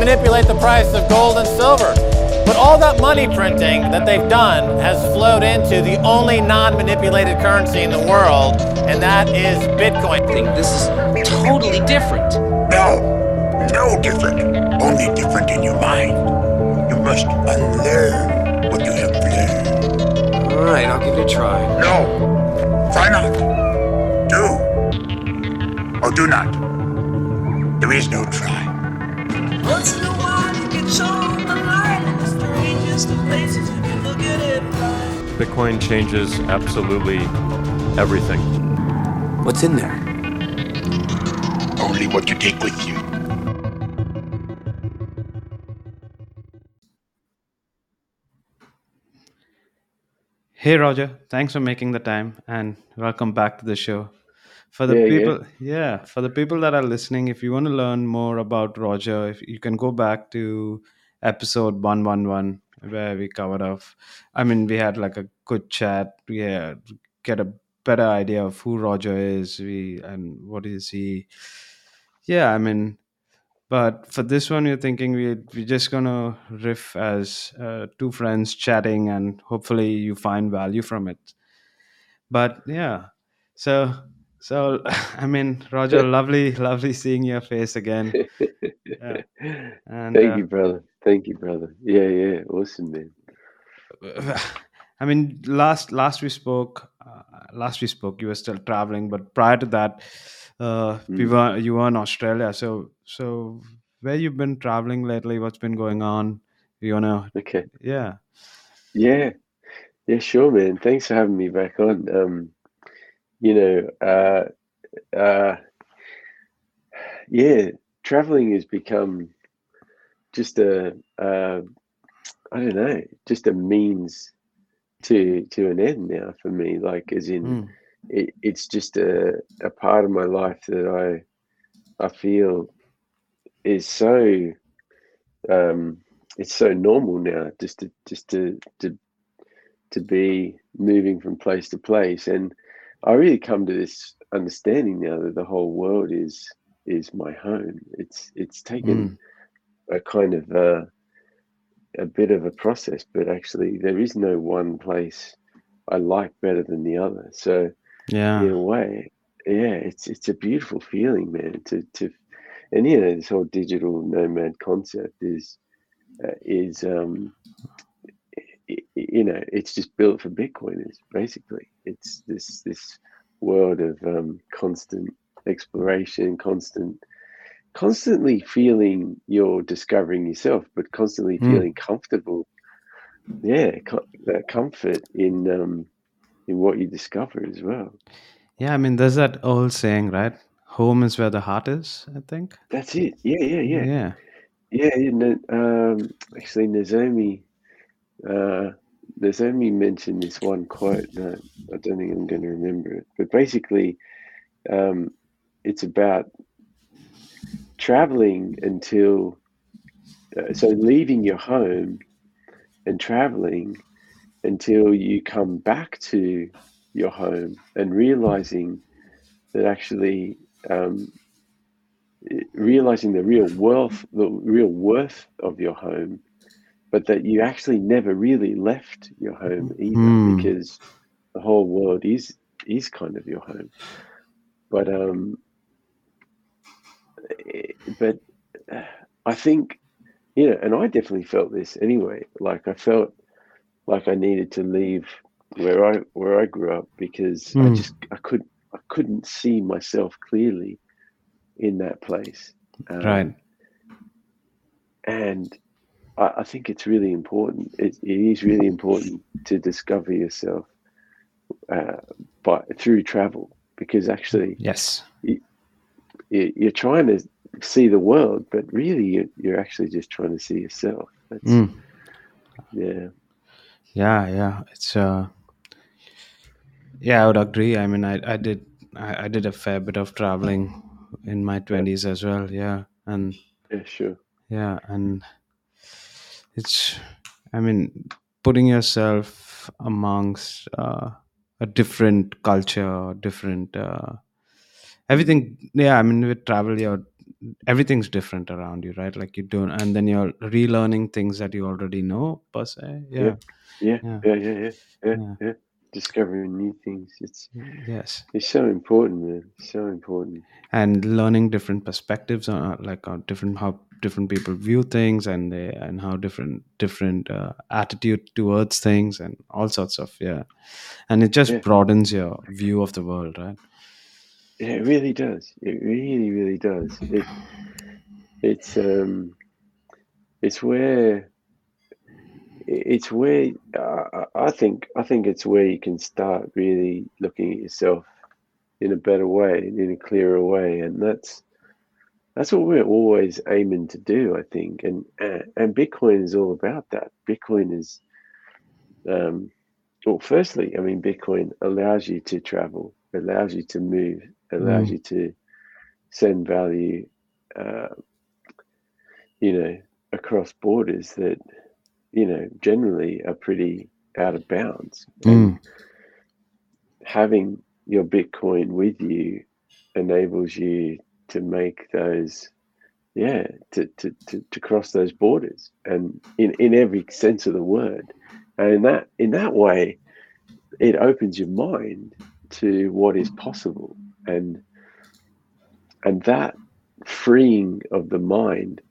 manipulate the price of gold and silver. But all that money printing that they've done has flowed into the only non manipulated currency in the world, and that is Bitcoin. I think this is totally different. No, no different. Only different in your mind. You must unlearn what you have learned. All right, I'll give it a try. No, try not. Do or do not. There is no try. Once in a while you get shown the light in the strangest of places if you look at it right. Bitcoin changes absolutely everything. What's in there? Only what you take with you. Hey Roger, thanks for making the time and welcome back to the show. For the Yeah, yeah. people, yeah, for the people that are listening, if you want to learn more about Roger, if you can go back to episode 111 where we covered off. I mean, we had like a good chat. Yeah, get a better idea of who Roger is, we and what is he. Yeah, I mean, but for this one, you're thinking we we're just gonna riff as uh, two friends chatting, and hopefully you find value from it. But yeah, so so I mean, Roger, lovely, lovely seeing your face again. Yeah. And Thank uh, you, brother. Thank you, brother. Yeah, yeah. Awesome, man. I mean, last last we spoke, uh, last we spoke, you were still traveling, but prior to that, uh, we Mm. were you were in Australia. So so where you've been traveling lately? What's been going on? You wanna, Okay. yeah. Yeah. Yeah, sure, man. Thanks for having me back on. Um, you know, uh, uh, yeah, traveling has become just a, uh, I don't know, just a means to to an end now for me. Like, as in, Mm, it, it's just a, a part of my life that I I feel is so um, it's so normal now just to just to to to be moving from place to place and I really come to this understanding now that the whole world is is my home. It's it's taken mm, a kind of uh, a bit of a process but actually there is no one place I like better than the other. So yeah. in a way yeah it's it's a beautiful feeling man to to and you know this whole digital nomad concept is uh, is um you know it's just built for bitcoiners basically it's this this world of um constant exploration constant constantly feeling you're discovering yourself but constantly Mm. feeling comfortable yeah that comfort in um in what you discover as well Yeah, I mean, there's that old saying, right? Home is where the heart is, I think. that's it yeah yeah yeah Yeah. Yeah, um, actually, Nozomi, uh, Nozomi mentioned this one quote that I don't think I'm going to remember it, but basically, um, it's about traveling until, uh, so leaving your home and traveling until you come back to your home and realizing that actually, um, realizing the real wealth, the real worth of your home, but that you actually never really left your home either, Hmm. because the whole world is is kind of your home. But um, eh, but uh, I think you know, and I definitely felt this anyway. Like I felt like I needed to leave where I where I grew up because I Hmm. just I could I couldn't see myself clearly in that place. Um, Right. and I, I think it's really important. It, it is really important to discover yourself uh, by through travel because actually Yes. you, you're trying to see the world, but really you, you're actually just trying to see yourself. That's Mm. yeah, Yeah, yeah. It's uh yeah, I would agree. I mean I, I did I, I did a fair bit of traveling in my twenties as well, yeah. And yeah, sure. yeah, and it's I mean putting yourself amongst uh, a different culture, different uh, everything. Yeah, I mean with travel, you're everything's different around you right like you don't and then you're relearning things that you already know per se yeah Yeah, Yeah. yeah, yeah, yeah, yeah, Yeah. yeah. Discovering new things. It's yes it's so important, man. So important. and learning different perspectives on like on different how different people view things and they and how different different uh, attitude towards things and all sorts of yeah and it just Yeah. broadens your view of the world right Yeah, it really does. It really, really does. It it's um it's where it's where uh, I- I think I think it's where you can start really looking at yourself in a better way, in a clearer way, and that's that's what we're always aiming to do. I think, and uh, and Bitcoin is all about that. Bitcoin is, um, well, firstly, I mean, Bitcoin allows you to travel, allows you to move, allows Mm. you to send value, uh, you know, across borders that, you know, generally are pretty out of bounds. And Mm. having your Bitcoin with you enables you to make those, yeah, to, to, to, to cross those borders and in, in every sense of the word. And in that in that way, it opens your mind to what is possible. And and that freeing of the mind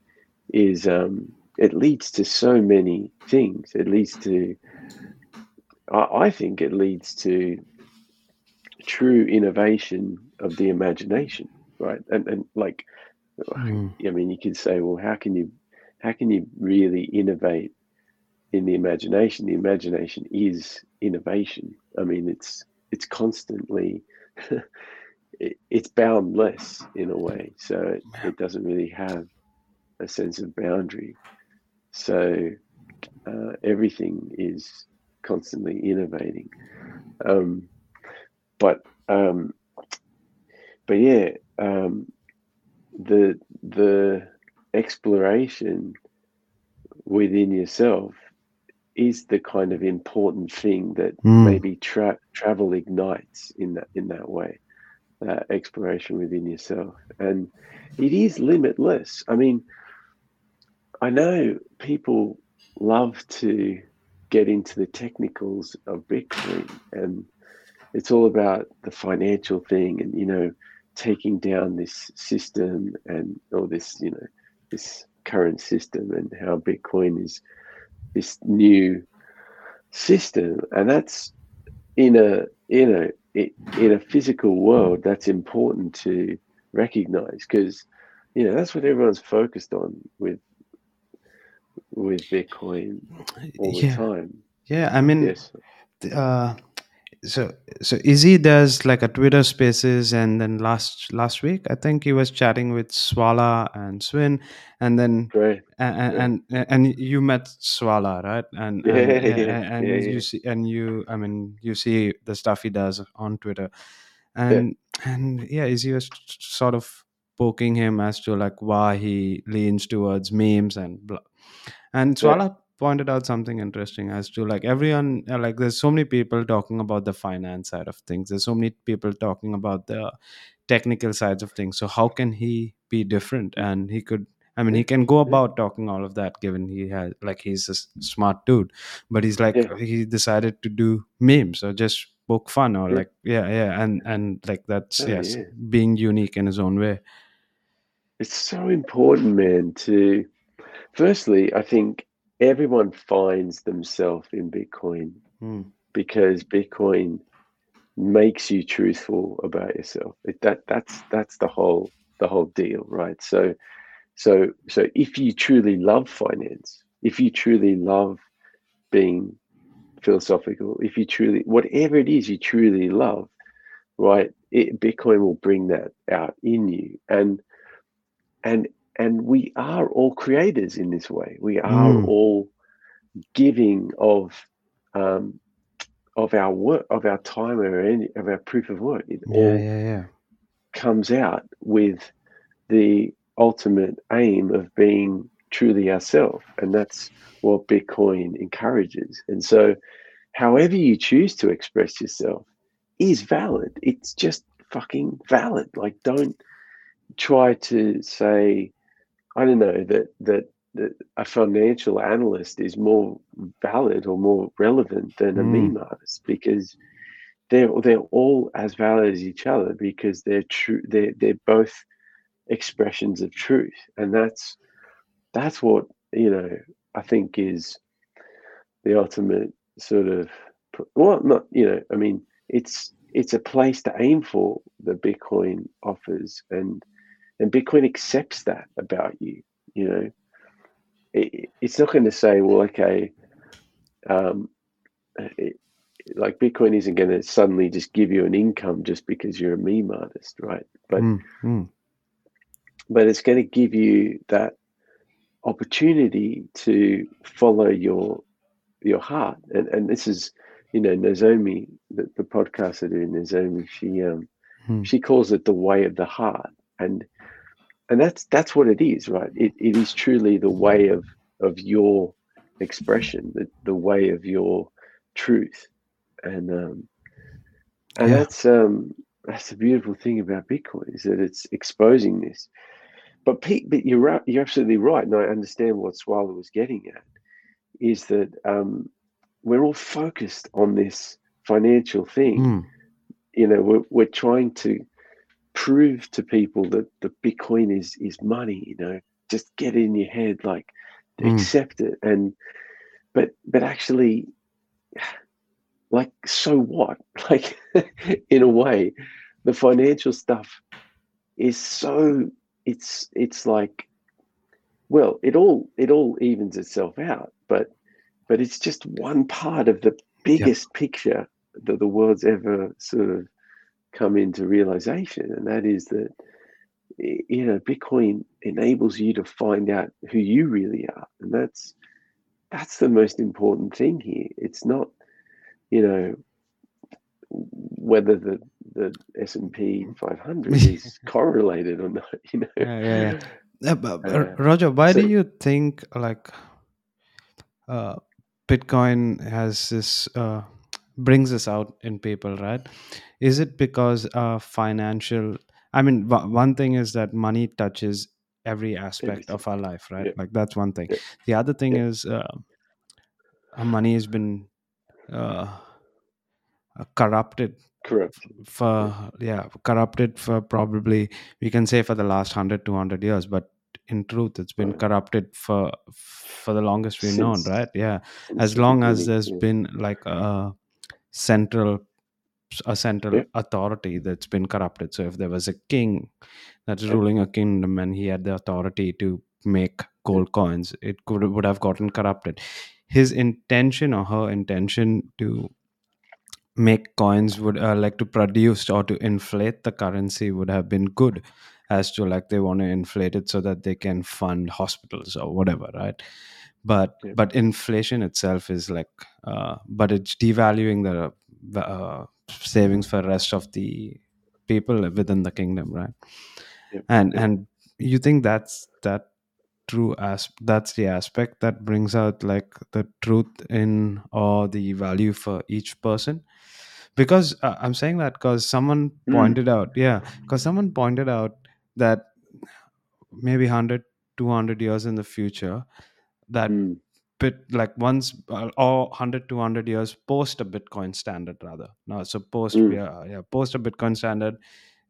is um it leads to so many things. It leads to i, I think it leads to true innovation of the imagination right? And and like Mm. i mean you could say well how can you how can you really innovate in the imagination? The imagination is innovation. I mean it's it's constantly it, it's boundless in a way. So it, it doesn't really have a sense of boundary. So uh, everything is constantly innovating. Um, but um, but yeah um, the the exploration within yourself is the kind of important thing that Mm. maybe tra- travel ignites in that in that way that exploration within yourself and it is limitless i mean i know people love to get into the technicals of bitcoin and it's all about the financial thing and you know taking down this system and or this you know this current system and how bitcoin is this new system. And that's in a in a i- in a physical world that's important to recognize because you know that's what everyone's focused on with with bitcoin all the time. Yeah i mean yes. uh so so izzy does like a twitter spaces and then last last week i think he was chatting with swala and swin and then great. and Yeah. and, and you met swala right? And Yeah, and, yeah, and, and you see and you i mean you see the stuff he does on twitter. And and yeah izzy was sort of poking him as to like why he leans towards memes and blah. And Yeah. Swala pointed out something interesting as to like everyone, uh, like there's so many people talking about the finance side of things. There's so many people talking about the technical sides of things. So how can he be different? And he could, I mean, he can go about talking all of that given he has, like, he's a smart dude. But he's like, Yeah. he decided to do memes or just poke fun or Yeah. like, yeah, yeah. And, and like that's, Oh, yes, yeah. being unique in his own way. it's so important man to firstly i think everyone finds themselves in bitcoin Hmm. because bitcoin makes you truthful about yourself. It, that that's that's the whole the whole deal right? So so so if you truly love finance if you truly love being philosophical if you truly whatever it is you truly love right it, bitcoin will bring that out in you. And and and we are all creators in this way. We are Mm. all giving of um of our work of our time or any of our proof of work. It Yeah, all yeah, yeah. comes out with the ultimate aim of being truly ourselves and that's what bitcoin encourages. And so however you choose to express yourself is valid. It's just fucking valid. Like don't try to say, I don't know, that that that a financial analyst is more valid or more relevant than a Mm. meme artist because they're they're all as valid as each other because they're true they're they're both expressions of truth and that's that's what you know I think is the ultimate sort of well not you know I mean it's it's a place to aim for that Bitcoin offers and and Bitcoin accepts that about you you know it, it's not going to say well okay um it, like Bitcoin isn't going to suddenly just give you an income just because you're a meme artist, right? But Mm, mm. but it's going to give you that opportunity to follow your your heart. And and this is, you know, Nozomi, the, the podcast I do, Nozomi, she um Hmm. she calls it the way of the heart. And and that's that's what it is, right? It it is truly the way of of your expression, the, the way of your truth. And um and Yeah. that's um that's the beautiful thing about Bitcoin is that it's exposing this. But Pete, but you're you're absolutely right, and I understand what Swala was getting at, is that um, we're all focused on this financial thing. Mm. You know, we're we're trying to prove to people that the Bitcoin is is money. You know, just get it in your head, like Mm. accept it, and but but actually, like so what? Like in a way, the financial stuff is so it's it's like well it all it all evens itself out but but it's just one part of the biggest picture that the world's ever sort of come into realization and that is that you know bitcoin enables you to find out who you really are and that's that's the most important thing here it's not you know whether the the S&P 500 is correlated or not you know Yeah, yeah, yeah. Yeah, but, Uh, Roger, why do you think like uh, Bitcoin has this uh, brings us out in people, right? Is it because uh, financial? I mean, w- one thing is that money touches every aspect of our life, right? Yeah. Like that's one thing. Yeah. The other thing Yeah. is uh, our money has been uh, uh, corrupted correct for yeah corrupted for probably we can say for the last 100 200 years but in truth it's been Right. corrupted for for the longest we've known right yeah as long as there's been like a central a central Yeah. authority that's been corrupted. So if there was a king that's ruling a kingdom and he had the authority to make gold coins it could would have gotten corrupted. His intention or her intention to make coins would uh, like to produce or to inflate the currency would have been good as to like they want to inflate it so that they can fund hospitals or whatever right but Yeah. but inflation itself is like uh, but it's devaluing the uh, savings for rest of the people within the kingdom right Yeah. and Yeah. and you think that's that true as that's the aspect that brings out like the truth in or the value for each person because uh, i'm saying that because someone Mm. pointed out yeah because someone pointed out that maybe 100 200 years in the future that Mm, bit like once uh, or 100 200 years post a bitcoin standard rather now so post Mm. yeah yeah post a bitcoin standard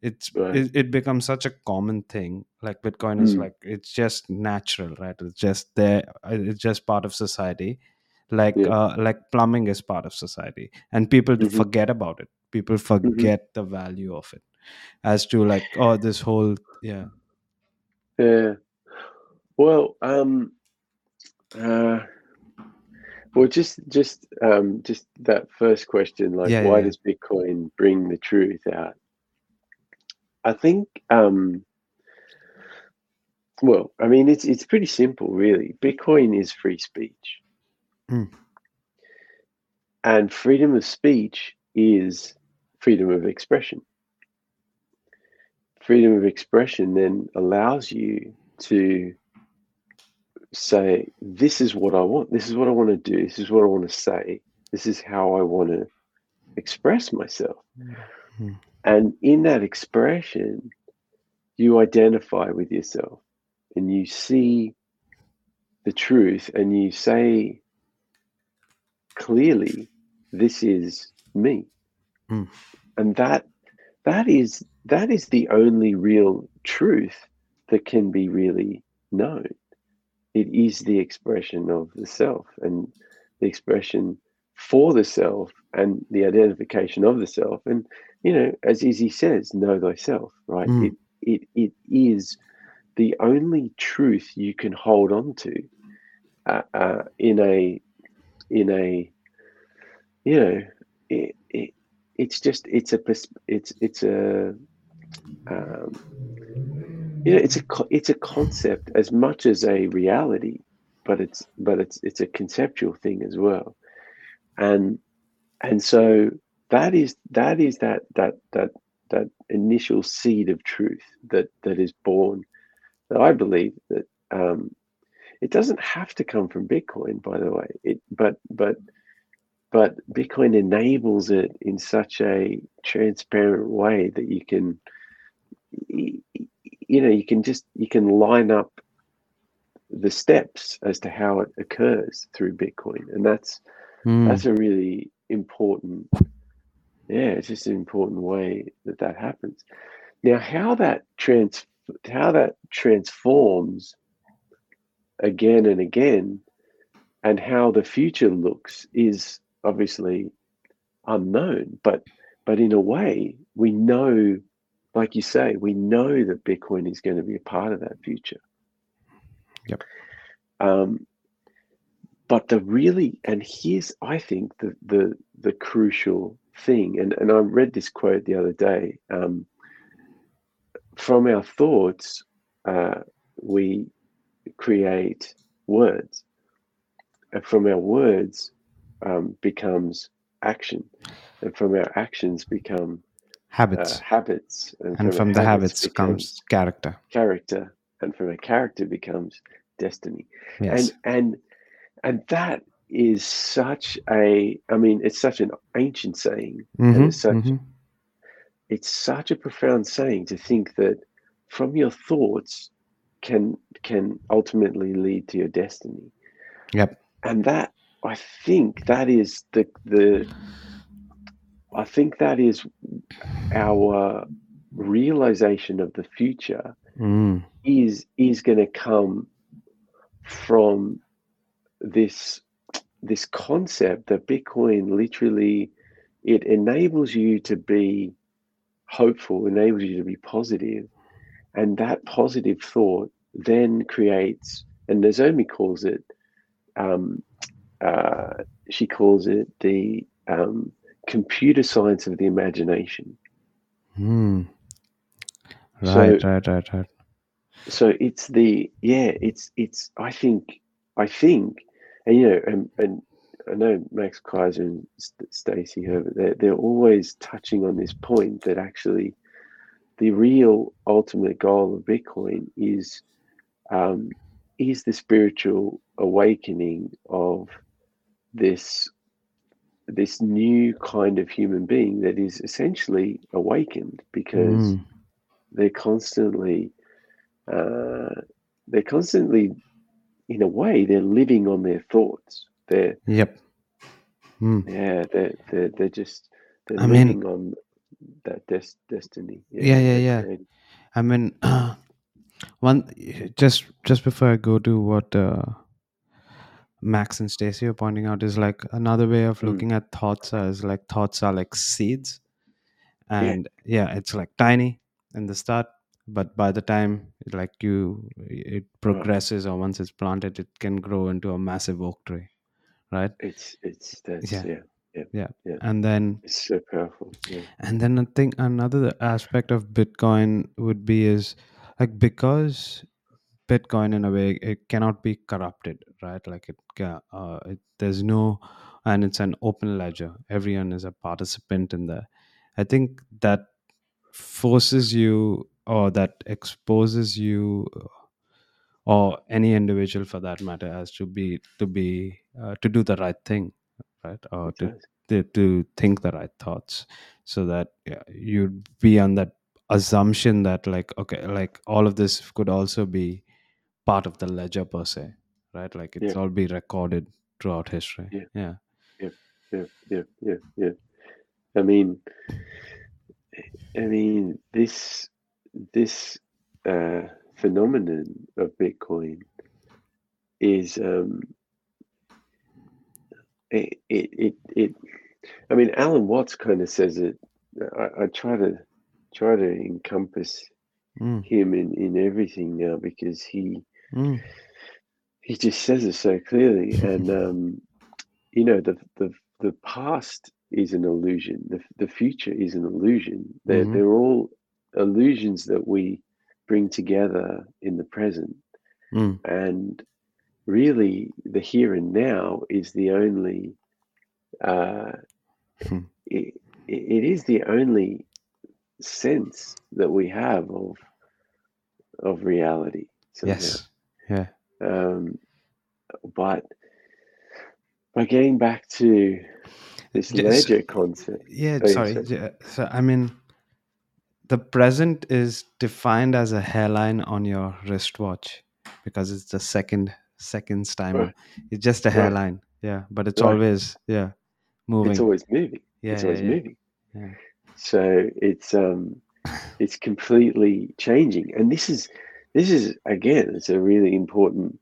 it's Right. it, it becomes such a common thing like bitcoin is Mm. like it's just natural right it's just there uh, it's just part of society like Yeah. uh, like plumbing is part of society and people Mhm. forget about it people Mm-hmm. forget the value of it as to like oh this whole yeah Yeah. Well, um, uh, well, just just um, just that first question, like, Yeah, why yeah. does Bitcoin bring the truth out? I think, um, well, I mean, it's it's pretty simple, really. Bitcoin is free speech, Mm. and freedom of speech is freedom of expression. Freedom of expression then allows you to say, this is what I want. This is what I want to do. This is what I want to say. This is how I want to express myself. Mhm. And in that expression, you identify with yourself and you see the truth and you say clearly this is me Mm. and that that is that is the only real truth that can be really known it is the expression of the self and the expression for the self and the identification of the self and you know as izzy says know thyself right Mm. it, it it is the only truth you can hold on to uh, uh, in a in a you know it, it, it's just it's a it's it's a um, you know it's a it's a concept as much as a reality but it's but it's it's a conceptual thing as well. And and so that is that is that that that that initial seed of truth that that is born that i believe that um it doesn't have to come from bitcoin by the way. It but but but bitcoin enables it in such a transparent way that you can you know you can just you can line up the steps as to how it occurs through bitcoin. And that's Mm. that's a really important yeah it's just an important way that that happens. Now how that trans how that transforms again and again and how the future looks is obviously unknown. But but in a way we know like you say we know that bitcoin is going to be a part of that future. Yep. um, but the really and here's i think the the the crucial thing and and i read this quote the other day um, from our thoughts uh, we create words. And from our words um, becomes action. And from our actions become habits. Uh, habits. And our from the habits becomes comes character. character. And from a character becomes destiny. Yes. And and and that is such a i mean it's such an ancient saying. And Mhm, it's such mhm. it's such a profound saying to think that from your thoughts can can ultimately lead to your destiny. Yep. And that i think that is the the i think that is our realization of the future Mm. is is going to come from this this concept that bitcoin literally it enables you to be hopeful enables you to be positive and that positive thought then creates and nozomi calls it um, uh, she calls it the um, computer science of the imagination Mm. So- right right right right so it's the yeah it's it's i think i think and you know and, and i know max keiser and St- stacy herbert they're, they're always touching on this point that actually the real ultimate goal of bitcoin is um, is the spiritual awakening of this this new kind of human being that is essentially awakened because Mm. they're constantly uh, they're constantly in a way they're living on their thoughts they're yep Mm. yeah they're they're, they're just they're I mean- on that des- destiny Yeah, yeah, yeah. creating. I mean, one just just before I go to what uh, Max and Stacy are pointing out is like another way of Mm. looking at thoughts as like thoughts are like seeds, and yeah, it's like tiny in the start, but by the time like you it progresses or once it's planted, it can grow into a massive oak tree, right? it's it's that's Yeah. yeah And then it's so powerful yeah and then I think another aspect of Bitcoin would be is like because Bitcoin in a way it cannot be corrupted, right? Like it, ca- uh, it there's no, and it's an open ledger. Everyone is a participant in there. I think that forces you or that exposes you or any individual for that matter as to be to be uh, to do the right thing right or to does. to, to think the right thoughts so that yeah, you'd be on that assumption that like okay like all of this could also be part of the ledger per se right like it's Yeah. all be recorded throughout history Yeah. yeah yeah, yeah, yeah, yeah. I mean, I mean this this uh, phenomenon of Bitcoin is um, it, it it it. I mean, Alan Watts kind of says it. I, I try to try to encompass Mm, him in in everything now because he mm, he just says it so clearly and um you know the the the past is an illusion the, the future is an illusion they're, Mhm. they're all illusions that we bring together in the present mm, and really the here and now is the only uh Hmm. it, it is the only sense that we have of of reality somehow. yes yeah um, but by getting back to this ledger concept, yeah Oh, yeah, sorry yeah, so i mean the present is defined as a hairline on your wristwatch because it's the second seconds timer Right. it's just a Right. hairline yeah but it's Right. always yeah moving it's always moving. yeah, it's yeah, always moving. Yeah. So it's um, it's completely changing, and this is this is again, it's a really important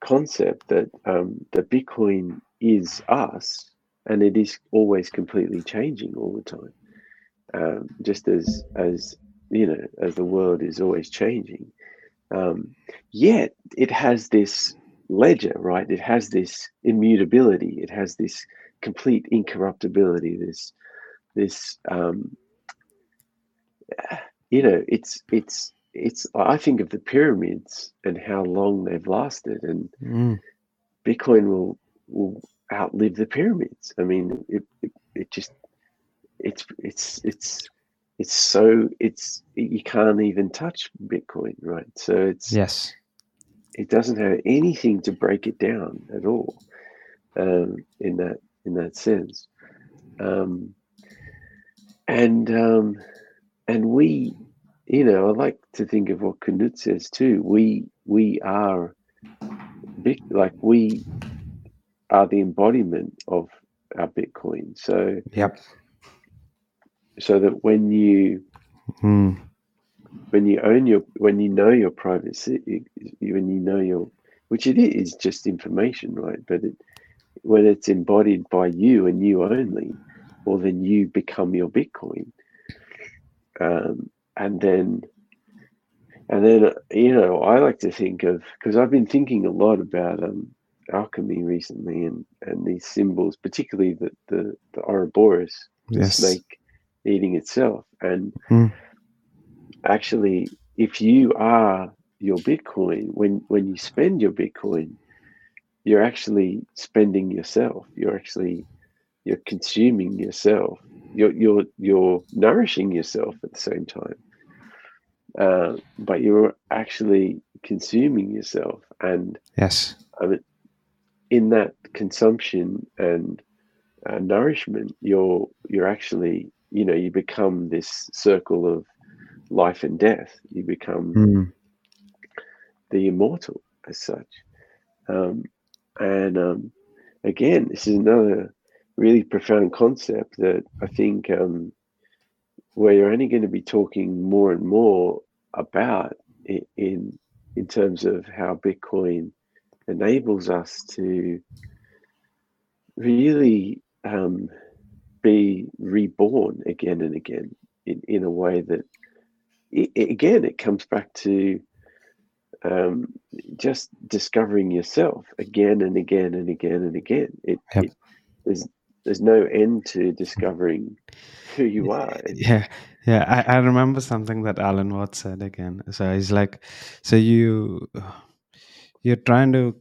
concept that um, that Bitcoin is us, and it is always completely changing all the time. Um, just as as you know, as the world is always changing. Um, yet it has this ledger, right? It has this immutability. It has this complete incorruptibility. This this um, you know, it's it's it's. I think of the pyramids and how long they've lasted, and Mm, Bitcoin will will outlive the pyramids. I mean, it it, it just it's it's it's it's so it's you can't even touch Bitcoin, right? So it's yes it doesn't have anything to break it down at all um, in that in that sense. Um, and um, and we, you know, I like to think of what Knut says too. We we are big, like we are the embodiment of our Bitcoin. So yep so that when you mm, when you own your when you know your privacy when you know your which it is just information right but it, when it's embodied by you and you only well then you become your bitcoin um, and then and then you know i like to think of because i've been thinking a lot about um, alchemy recently and and these symbols particularly the the, the ouroboros the snake eating itself. And Hmm. actually if you are your bitcoin when when you spend your bitcoin you're actually spending yourself. You're actually you're consuming yourself. You're you're you're nourishing yourself at the same time uh, but you're actually consuming yourself and yes I mean, in that consumption and uh, nourishment, you're you're actually you know you become this circle of life and death. You become Mm, the immortal as such. Um, and um, again, this is another really profound concept that I think um, where you're only going to be talking more and more about in in terms of how Bitcoin enables us to really um, be reborn again and again in, in a way that i i- again it comes back to um, just discovering yourself again and again and again and again it, Yep. it there's there's no end to discovering who you are yeah yeah I, I remember something that alan watts said again so he's like so you you're trying to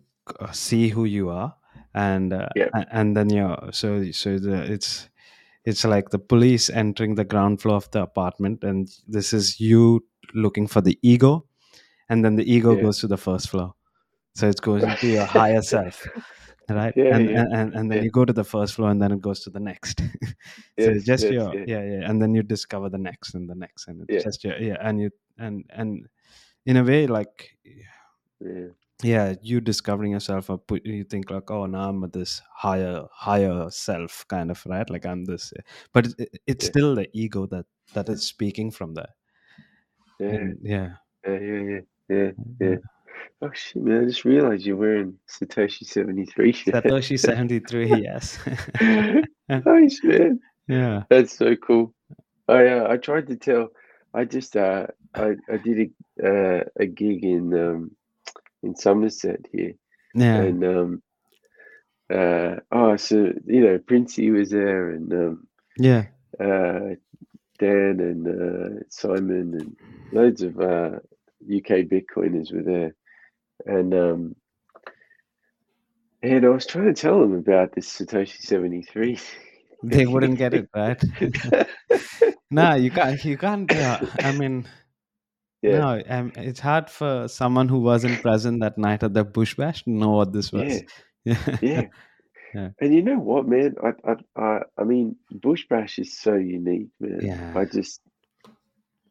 see who you are and uh, Yeah. and then you're so so the it's it's like the police entering the ground floor of the apartment and this is you looking for the ego and then the ego Yeah. goes to the first floor so it goes into your higher self right? Yeah, and, yeah, and and then yeah. you go to the first floor and then it goes to the next. So Yes, it's just yes, your yeah. yeah yeah and then you discover the next and the next and it's just your yeah and you and and in a way like Yeah. yeah you discovering yourself or put you think like oh now i'm this higher higher self kind of right? Like i'm this but it, it- it's still the ego that that is speaking from there. Yeah. And yeah. Yeah, yeah, yeah, yeah, yeah. Oh shit, man! I just realized you're wearing Satoshi seventy three satoshi 73 yes nice, man. yeah That's so cool. I uh, I tried to tell. I just uh I I did a uh, a gig in um in Somerset here, yeah and um uh oh so you know Princey was there and um yeah uh Dan and uh Simon and loads of uh UK Bitcoiners were there, and um and I was trying to tell them about this Satoshi seventy three. they wouldn't get it right no you can't you can't uh, i mean Yeah. no um, it's hard for someone who wasn't present that night at the bush bash to know what this was yeah Yeah. Yeah. And you know what, man? I, I, I, I mean, Bush Bash is so unique, man. Yeah. I just,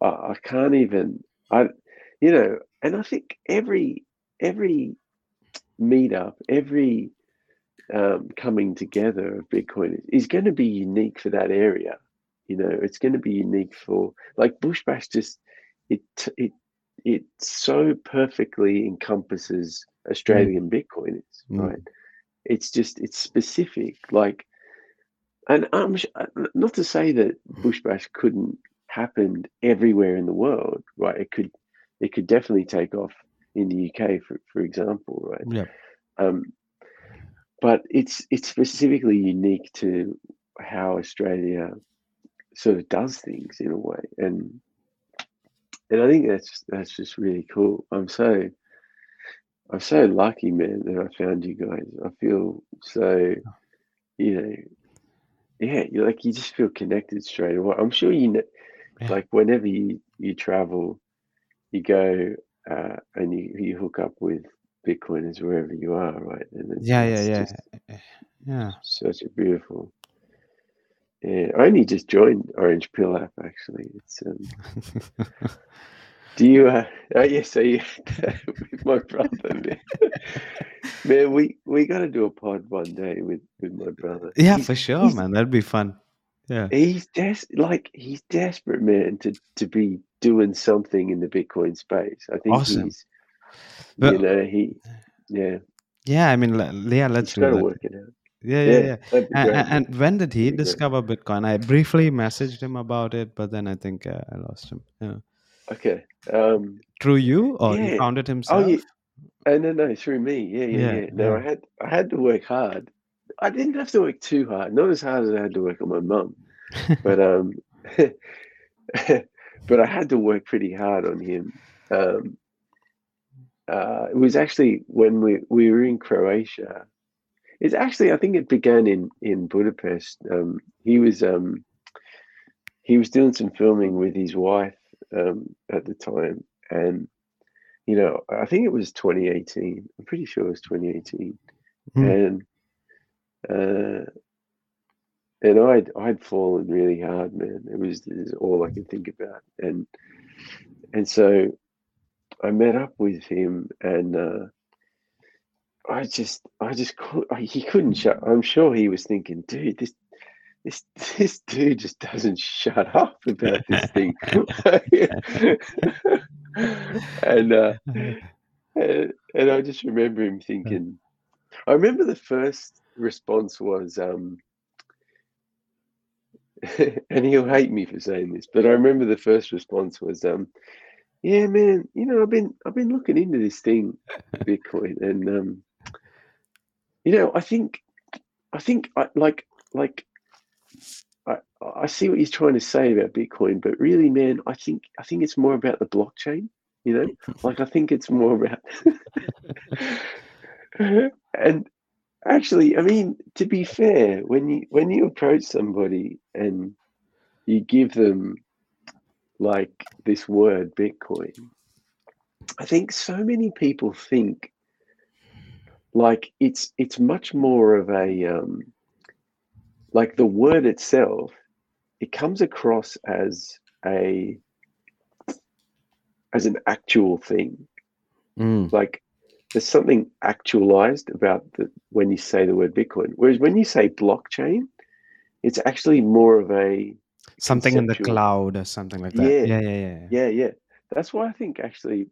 I, I can't even, I, you know, and I think every, every meetup, every um, coming together of Bitcoin is going to be unique for that area. You know, it's going to be unique for like Bush Bash. Just it, it, it so perfectly encompasses Australian Bitcoiners, Mm. right? it's just it's specific like and i'm sh- uh, not to say that bush bash couldn't happen everywhere in the world right it could it could definitely take off in the uk for, for example right? Yeah. Um but it's it's specifically unique to how australia sort of does things in a way. And and i think that's that's just really cool. I'm so i'm so lucky man that i found you guys. I feel so you know yeah you like you just feel connected straight away. I'm sure you know Yeah. like whenever you you travel you go uh and you you hook up with bitcoiners wherever you are right? And it's, yeah yeah it's yeah. just yeah. such a beautiful yeah i only just joined orange pill app actually. It's um do you uh oh yes so you with my brother man. Man we we got to do a pod one day with with my brother. Yeah He's- for sure man. That'd be fun yeah he's des- like he's desperate man to to be doing something in the bitcoin space i think Awesome. he's Well- you know he yeah yeah i mean yeah let's he's do got to work it out yeah yeah yeah that'd and, and, when did he discover bitcoin i briefly messaged him about it but then i think uh, i lost him yeah okay um through you or he found it himself? Oh, yeah. Oh no, no, through me. Yeah, yeah, Yeah, yeah. No, I had I had to work hard. I didn't have to work too hard. Not as hard as I had to work on my mum, but um, but I had to work pretty hard on him. Um, uh, it was actually when we we were in Croatia. It's actually I think it began in in Budapest. Um, he was um, he was doing some filming with his wife um, at the time, and you know I think it was 2018. I'm pretty sure it was 2018, Hmm. and uh, and I'd I'd fallen really hard, man. It was, it was all I could think about, and and so I met up with him, and uh, I just I just could, he couldn't shut. I'm sure he was thinking, dude, this this this dude just doesn't shut up about this thing, and uh, and, and I just remember him thinking. I remember the first response was, um, and he'll hate me for saying this, but I remember the first response was, um, "Yeah, man, you know, I've been I've been looking into this thing, Bitcoin, and um, you know, I think I think I like like." I, I see what he's trying to say about Bitcoin, but really, man, I think I think it's more about the blockchain. You know, like I think it's more about and actually, I mean, to be fair, when you when you approach somebody and you give them like this word Bitcoin, I think so many people think like it's it's much more of a um, like the word itself. It comes across as a as an actual thing. Mm. Like there's something actualized about the when you say the word Bitcoin. Whereas when you say blockchain, it's actually more of a Something in the cloud or something like that. Yeah. Yeah, yeah, yeah. yeah. Yeah. That's why I think actually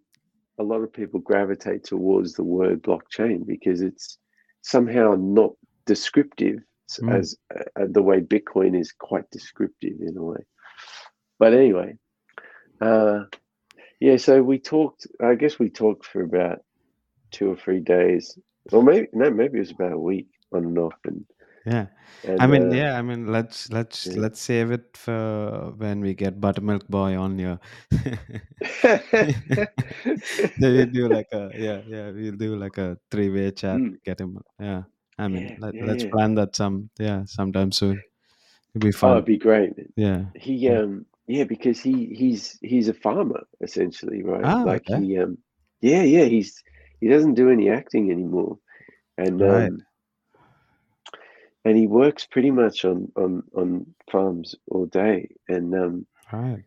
a lot of people gravitate towards the word blockchain because it's somehow not descriptive Mm. as uh, the way Bitcoin is quite descriptive in a way. But anyway, uh, yeah. So we talked. I guess we talked for about two or three days, or maybe no, maybe it was about a week on and off. And, Yeah. and I mean, uh, yeah, I mean, let's let's yeah. let's save it for when we get Buttermilk Boy on here. we'll do like a yeah, yeah, we'll do like a three-way chat. Mm. Get him. Yeah. I mean, Yeah, let, let's yeah. plan that some yeah, sometime soon. It'll be fun. oh, fun. it'd be great. yeah. He um yeah because he he's he's a farmer essentially right Ah, like okay. he um yeah yeah he's he doesn't do any acting anymore and Right. um and he works pretty much on on on farms all day and um Right.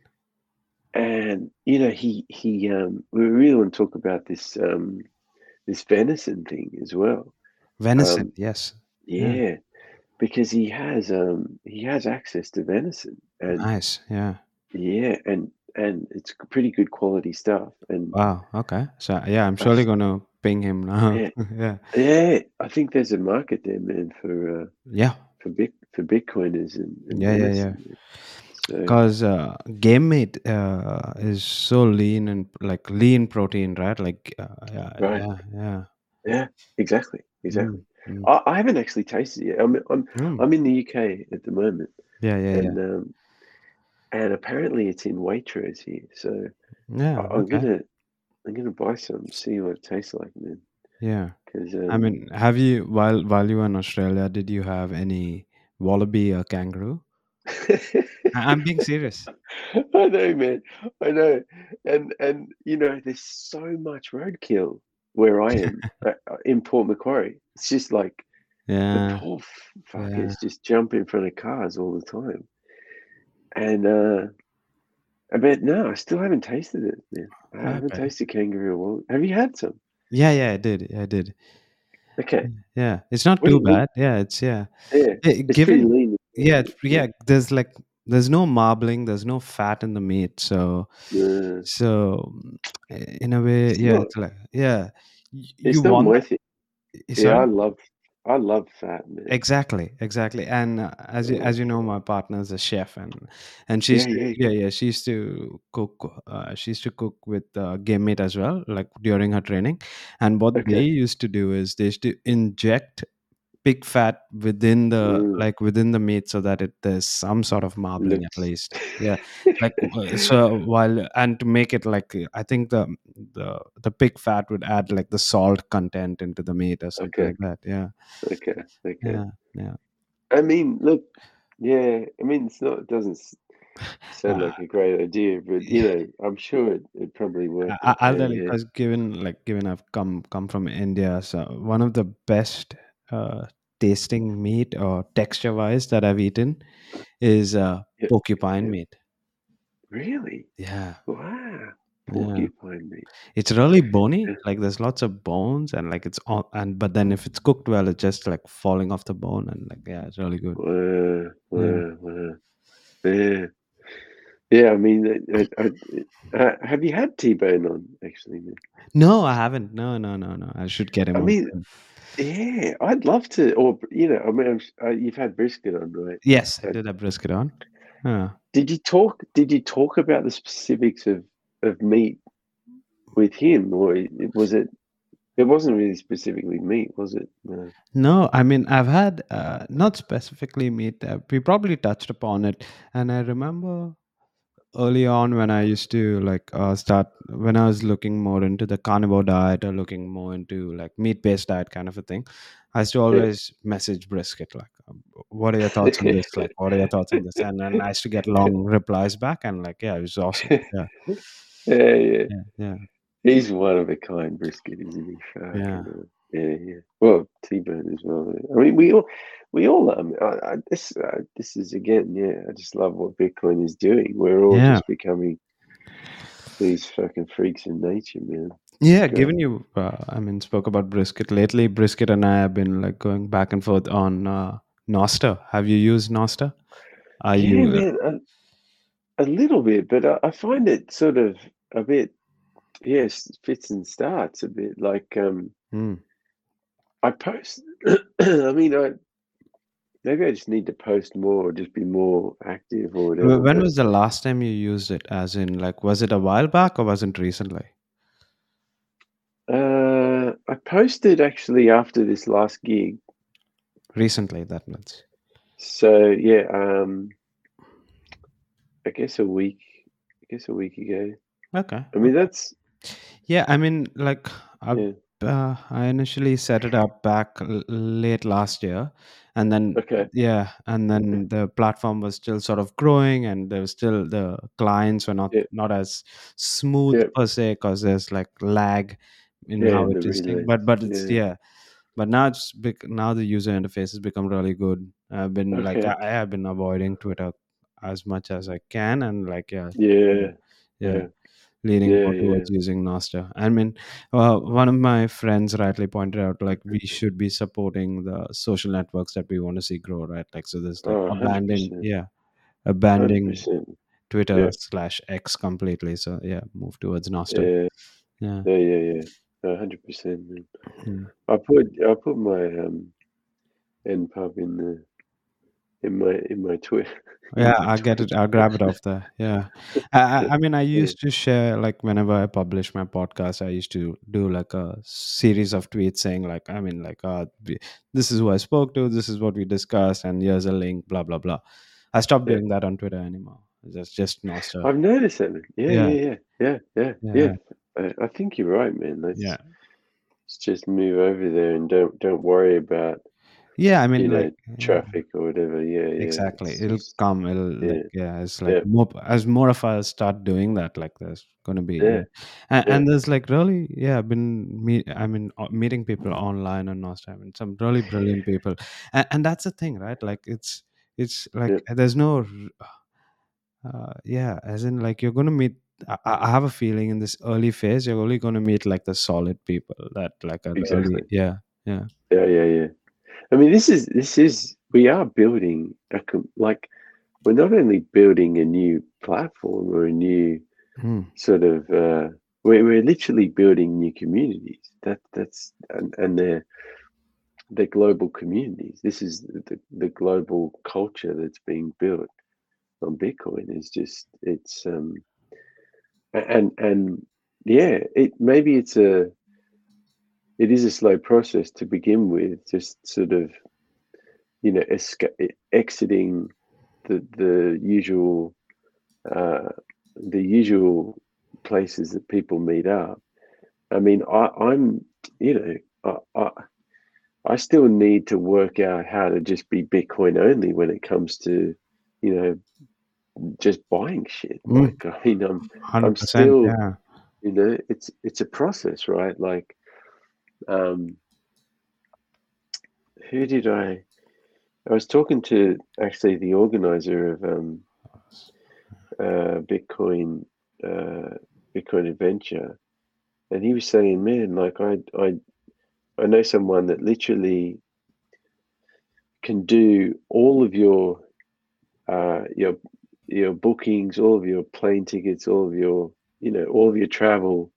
and you know he he um we really want to talk about this um this venison thing as well Venison. Um, yes. yeah, Yeah. because he has um he has access to venison and Nice. Yeah. Yeah, and and it's pretty good quality stuff. And Wow. Okay. So yeah, I'm surely gonna ping him now. Yeah. yeah. yeah, I think there's a market there, man, for uh, Yeah. for bit for Bitcoiners and, and Yeah, yeah, yeah. So because uh, game meat uh, is so lean and like lean protein right like uh, yeah Right. yeah yeah yeah, exactly, exactly. Mm, mm, I, I haven't actually tasted it yet. I'm I'm mm. I'm in the UK at the moment, yeah yeah and yeah um, and apparently it's in Waitrose here. So yeah I, I'm okay. gonna I'm gonna buy some, see what it tastes like, man. yeah Because i mean have you while while you were in australia did you have any wallaby or kangaroo i'm being serious I know, man. I know, and and you know, there's so much roadkill where I am uh, uh, in Port Macquarie. It's just like the poor f- Yeah. fuckers just jump in front of cars all the time. And uh, I bet no, I still haven't tasted it. Man. I haven't Okay. tasted kangaroo. Well, have you had some? yeah yeah i did i did Okay, yeah it's not What too you mean? bad yeah it's yeah yeah, Eh, it's given pretty lean. yeah yeah there's like there's no marbling there's no fat in the meat so Yeah. so mm, in a way It's yeah not- it's like yeah It's you not want that- thing. eh, Yeah, I love, I love fat, man. exactly exactly and uh, as you Yeah. as you know my partner is a chef and and she used Yeah, yeah. yeah yeah she used to cook uh, she used to cook with uh, game meat as well like during her training and what Okay. they used to do is they used to inject pig fat within the Mm. like within the meat so that it there's some sort of marbling Looks- at least yeah like uh, so while and to make it like i think the the the pig fat would add like the salt content into the meat or something Okay. like that yeah Okay, okay. yeah yeah I mean, look, yeah. I mean, it's not. It doesn't sound like a great idea, but you know, I'm sure it it probably work. I, I'll tell you because given like given I've come come from India, so one of the best uh, tasting meat or texture wise that I've eaten is uh, Yeah, porcupine meat. Really? Yeah, Wow. yeah, Porcupine meat. it's really bony. Yeah. Like there's lots of bones and like it's all and but then if it's cooked well, it's just like falling off the bone and like yeah, it's really good. Wow, Yeah. wow, wow. Yeah. Yeah, I mean, I, I, I, have you had T-Bone on actually? Man? No, I haven't. No, no, no, no. I should get him I on. mean. Yeah, I'd love to. Or you know, I mean, uh, you've had brisket on, right? Yes, I did have brisket on. Yeah. Did you talk? Did you talk about the specifics of of meat with him, or was it? It wasn't really specifically meat, was it? No. No, I mean I've had uh, not specifically meat. Uh, we probably touched upon it, and I remember early on when I used to like uh, start when I was looking more into the carnivore diet or looking more into like meat based diet kind of a thing. I used to always message brisket like, um, "What are your thoughts on this? Like, what are your thoughts on this?" And then I used to get long replies back, and like, yeah, it was awesome. Yeah, Yeah, yeah. yeah, yeah. He's one of a kind brisket, isn't he? Yeah. Yeah, yeah. Well, T-Bone as well. I mean, we all, we all. Um, I, I, this, uh, this is again, yeah. I just love what Bitcoin is doing. We're all Yeah. just becoming these fucking freaks in nature, man. Yeah, Go. given you, uh, I mean, spoke about brisket lately. Brisket and I have been like going back and forth on uh, Nostr. Have you used Nostr? Are yeah, you? man, a, a little bit, but I, I find it sort of a bit, yes, fits and starts a bit. Like, um, Hmm. I post. I mean, I maybe I just need to post more, or just be more active, or whatever. When was the last time you used it? As in, like, was it a while back or was it recently? Uh, I posted actually after this last gig. Recently, that means. So yeah, um, I guess a week. I guess a week ago. Okay. I mean, that's Yeah, I mean, like, I, yeah. Uh, I initially set it up back l- late last year, and then Okay. yeah, and then the platform was still sort of growing, and there was still the clients were not Yeah. not as smooth Yeah. per se because there's like lag in Yeah, how it is. But but it's Yeah. But now it's bec- now the user interface has become really good. I've been like Okay. I, I have been avoiding Twitter as much as I can, and like yeah, Yeah. yeah, Yeah. Leaning Yeah, more yeah. towards using Nostr. I mean, uh, one of my friends rightly pointed out like we should be supporting the social networks that we want to see grow, right? Like so, there's like Oh, abandoning, 100%. yeah, abandoning percent. Twitter Yeah. slash X completely. So yeah, move towards Nostr. Yeah. Yeah, Yeah. Yeah. Yeah. Hundred percent. Hmm. I put I put my um NPub in the in my in my tweet. yeah, I get it. I'll grab it off there. Yeah, I, I, mean, I used to share like whenever I publish my podcast, I used to do like a series of tweets saying like, I mean, like, uh, this is who I spoke to, this is what we discussed, and here's a link, blah blah blah. I stopped doing that on Twitter anymore. It's just not so I've noticed it. Yeah, yeah, yeah, yeah, yeah, yeah. I, think you're right, man. yeah, just move over there and don't don't worry about yeah. I mean, you know like traffic or whatever. Yeah. Yeah. Exactly. It'll just come. It'll yeah. like yeah. It's like Yeah. more as more of us start doing that. Like there's gonna be yeah. And, and there's like really yeah. I've been meet. I mean uh, meeting people online on Nostr. I mean some really brilliant people. And, and that's the thing, right? Like it's it's like there's no uh, yeah. As in like you're gonna meet. I, have a feeling in this early phase you're only gonna meet like the solid people that like are Exactly. early. Yeah. Yeah. Yeah. Yeah. Yeah. I mean, this is this is we are building a like we're not only building a new platform or a new Hmm. sort of uh, we're we're literally building new communities. That that's and, and they're they're global communities. This is the, the global culture that's being built on Bitcoin. Is just it's um and and yeah, it maybe it's a it is a slow process to begin with. Just sort of you know esca- exiting the the usual uh, the usual places that people meet up. I mean, I, I'm you know I, I I still need to work out how to just be Bitcoin only when it comes to you know just buying shit. Mm. Like I mean, I'm I'm still Yeah. you know it's it's a process, right? Like um who did I I was talking to actually the organizer of um uh Bitcoin uh Bitcoin adventure and he was saying, man, like I I I know someone that literally can do all of your uh your your bookings, all of your plane tickets, all of your you know, all of your travel,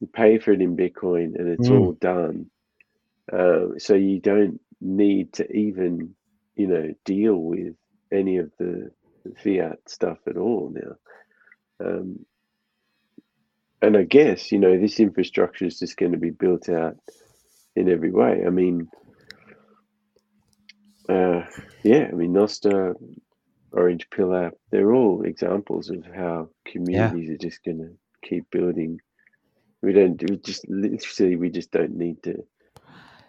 you pay for it in Bitcoin and it's Mm. all done. Uh, so you don't need to even, you know, deal with any of the fiat stuff at all now. Um, and I guess, you know, this infrastructure is just going to be built out in every way. I mean, uh, yeah, I mean, Nostr, Orange Pill App, they're all examples of how communities are just going to keep building. We don't, we just literally, we just don't need to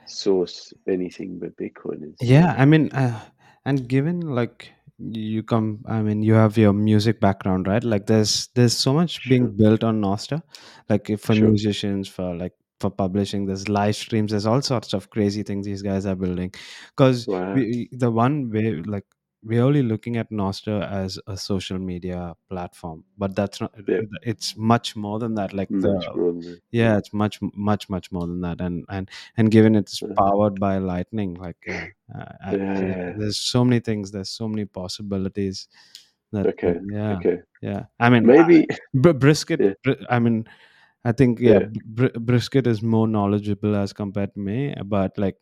source anything but Bitcoin. It's, Yeah, I mean, uh, and given like you come, I mean, you have your music background, right? Like, there's there's so much being Sure. built on Nostr, like if for Sure. musicians, for like for publishing. There's live streams. There's all sorts of crazy things these guys are building. Because Wow. the one way, like we're only looking at Nostr as a social media platform, but that's not. Yep. It's much more than that. Like Much the than that. yeah it's much much much more than that and and and given it's powered by lightning like uh, uh, I- Yeah. there's so many things there's so many possibilities that Okay. yeah Okay. yeah i mean Maybe. Br- brisket Yeah. br- i mean i think yeah, Yeah. Br- brisket is more knowledgeable as compared to me but like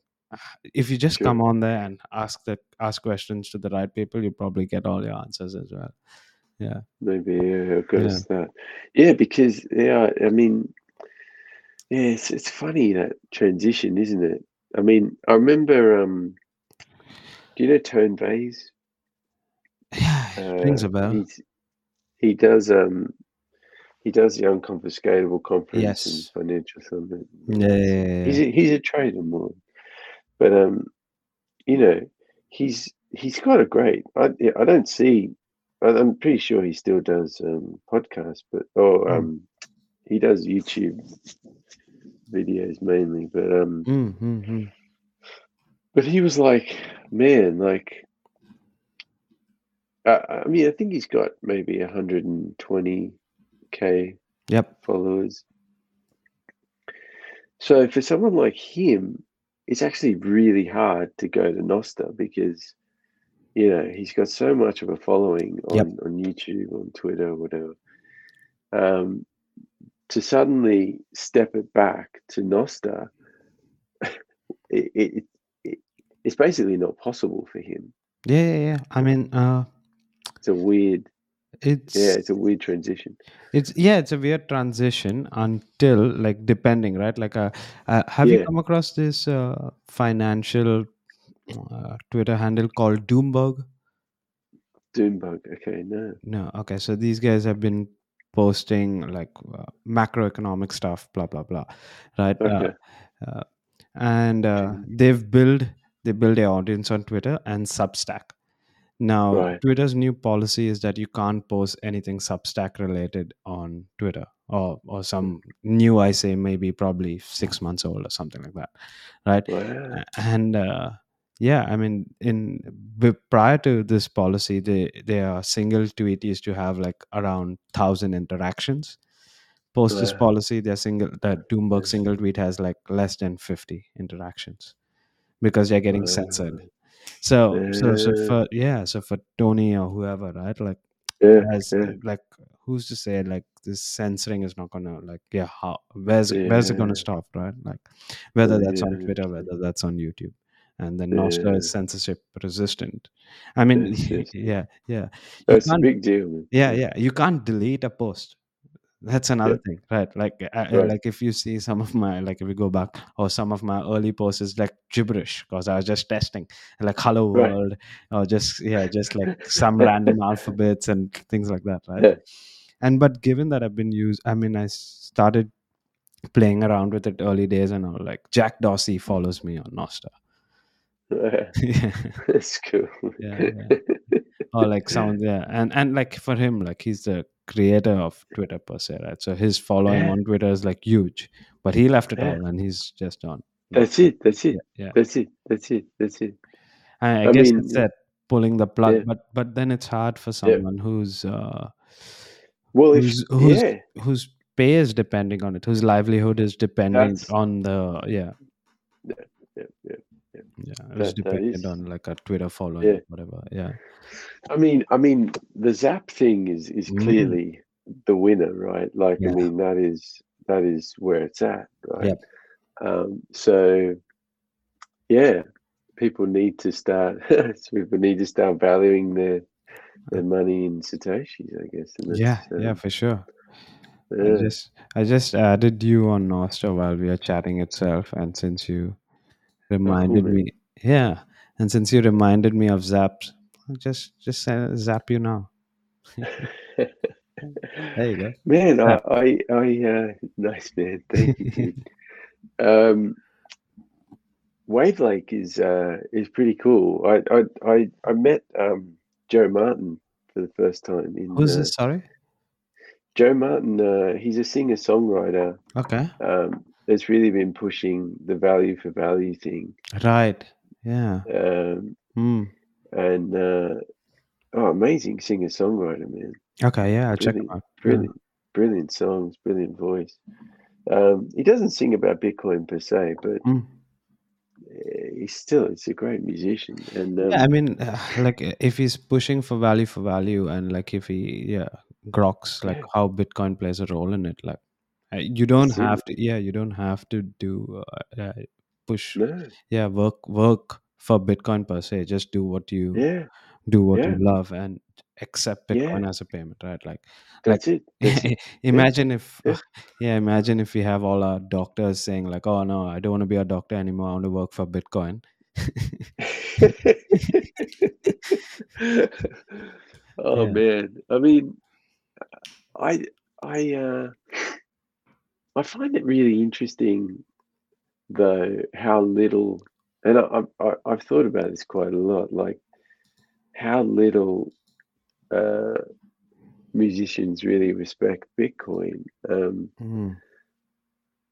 if you just Sure. come on there and ask the ask questions to the right people you probably get all your answers as well yeah Maybe yeah, got to Yeah. start. Yeah, because yeah, I mean, yeah, it's it's funny that transition, isn't it? I mean, I remember. Um, do you know Tone Vays? yeah rings Uh, a bell he does. Um, he does the unconfiscatable conference Yes. and financial summit. yeah, yeah, yeah, yeah. He's a, he's a trader more, but um, you know, he's he's got a great. I I don't see. I'm pretty sure he still does um podcasts, but or Mm. um, he does YouTube videos mainly. But um, Mm, mm, mm. but he was like, man, like. I I mean, I think he's got maybe 120k Yep. followers. So for someone like him, it's actually really hard to go to Nostr because you know he's got so much of a following on, Yep. on YouTube, on Twitter, whatever. Um, to suddenly step it back to Nostr, it, it, it it's basically not possible for him. Yeah, yeah, yeah. I mean, uh, It's a weird, it's yeah, it's a weird transition. it's yeah, it's a weird transition until like depending, right? Like, uh, uh have you come across this uh, financial uh, Twitter handle called Doomberg? Doombug, okay, no, No, okay. So these guys have been posting like uh, macroeconomic stuff, blah blah blah, right? okay, Uh, uh, and uh, they've built they build their audience on Twitter and Substack. Now, Right. Twitter's new policy is that you can't post anything Substack related on Twitter, or or some new, I say maybe probably six months old or something like that, right? wow, and uh, yeah i mean in prior to this policy they their single tweet used to have like around 1000 interactions. Post this Wow. policy their single that doomberg single tweet has like less than 50 interactions because they're getting censored So so so Yeah. for yeah so for tony or whoever right? Like yeah, as yeah. like who's to say like this censoring is not gonna like yeah how where's where's it gonna stop right? Like whether that's yeah, on twitter whether that's on youtube. And then Nostr Yeah. is censorship resistant. I mean yeah yeah. You That's a big deal, man. yeah yeah. You can't delete a post that's another Yeah. thing right like I, I- Right. like if you see some of my like if we go back or some of my early posts is like gibberish because i was just testing like hello Right. world or just yeah just like some random alphabets and things like that right Yeah. and but given that i've been used i mean i started playing around with it early days and all like jack dorsey follows me on nostr yeah That's cool. Yeah, or like sound yeah and and like for him like he's the creator of twitter per se right so his following Yeah. on twitter is like huge but he left it Yeah. all and he's just on That's it. That's it. yeah. That's it. That's it. That's it. I, I I guess mean, it's that pulling the plug yeah. but but then it's hard for someone who's uh Well, if whose whose yeah, whose pay is depending on it whose livelihood is dependent That's- on the yeah yeah, yeah, yeah. yeah it's That- dependent on like a twitter following Yeah. whatever yeah I mean, I mean, the Zap thing is is Mhm. clearly the winner, right? Like, Yeah. I mean, that is that is where it's at, right? Yep. Um, so, yeah, people need to start. people need to start valuing their their money in satoshis, I guess. Yeah that's, yeah um, for sure I just I just added you on Nostr while we are chatting itself, and since you reminded me, yeah, and since you reminded me of Zaps, I'll just just uh, zap you now. There you go. Man, I, I, I uh, nice man. Thank you, dude. um, Wavlake is uh, is pretty cool. I, I, I, I met um, Joe Martin for the first time in Who's uh, this? Sorry. Joe Martin. Uh, he's a singer songwriter, Okay. um, that's really been pushing the value for value thing. right yeah Um, Hmm. and uh, oh, amazing singer songwriter, man. okay yeah i'll check Brilliant, him out Yeah. brilliant, brilliant songs, brilliant voice. Um, he doesn't sing about Bitcoin per se, but Mm. he's still it's a great musician. And um, yeah i mean uh, like uh, if he's pushing for value for value and like if he yeah groks like Yeah. how bitcoin plays a role in it like you don't have to yeah you don't have to do uh, uh, push no, yeah work work for bitcoin per se just do what you yeah, do what yeah, you love and accept yeah, bitcoin as a payment right? Like like that's it. That's it. imagine if yeah. yeah imagine if we have all our doctors saying like oh no i don't want to be a doctor anymore i want to work for bitcoin. Oh Yeah. man, I mean, I I uh, I find it really interesting though how little, and I, I I've thought about this quite a lot, like how little uh, musicians really respect Bitcoin, um, Mm,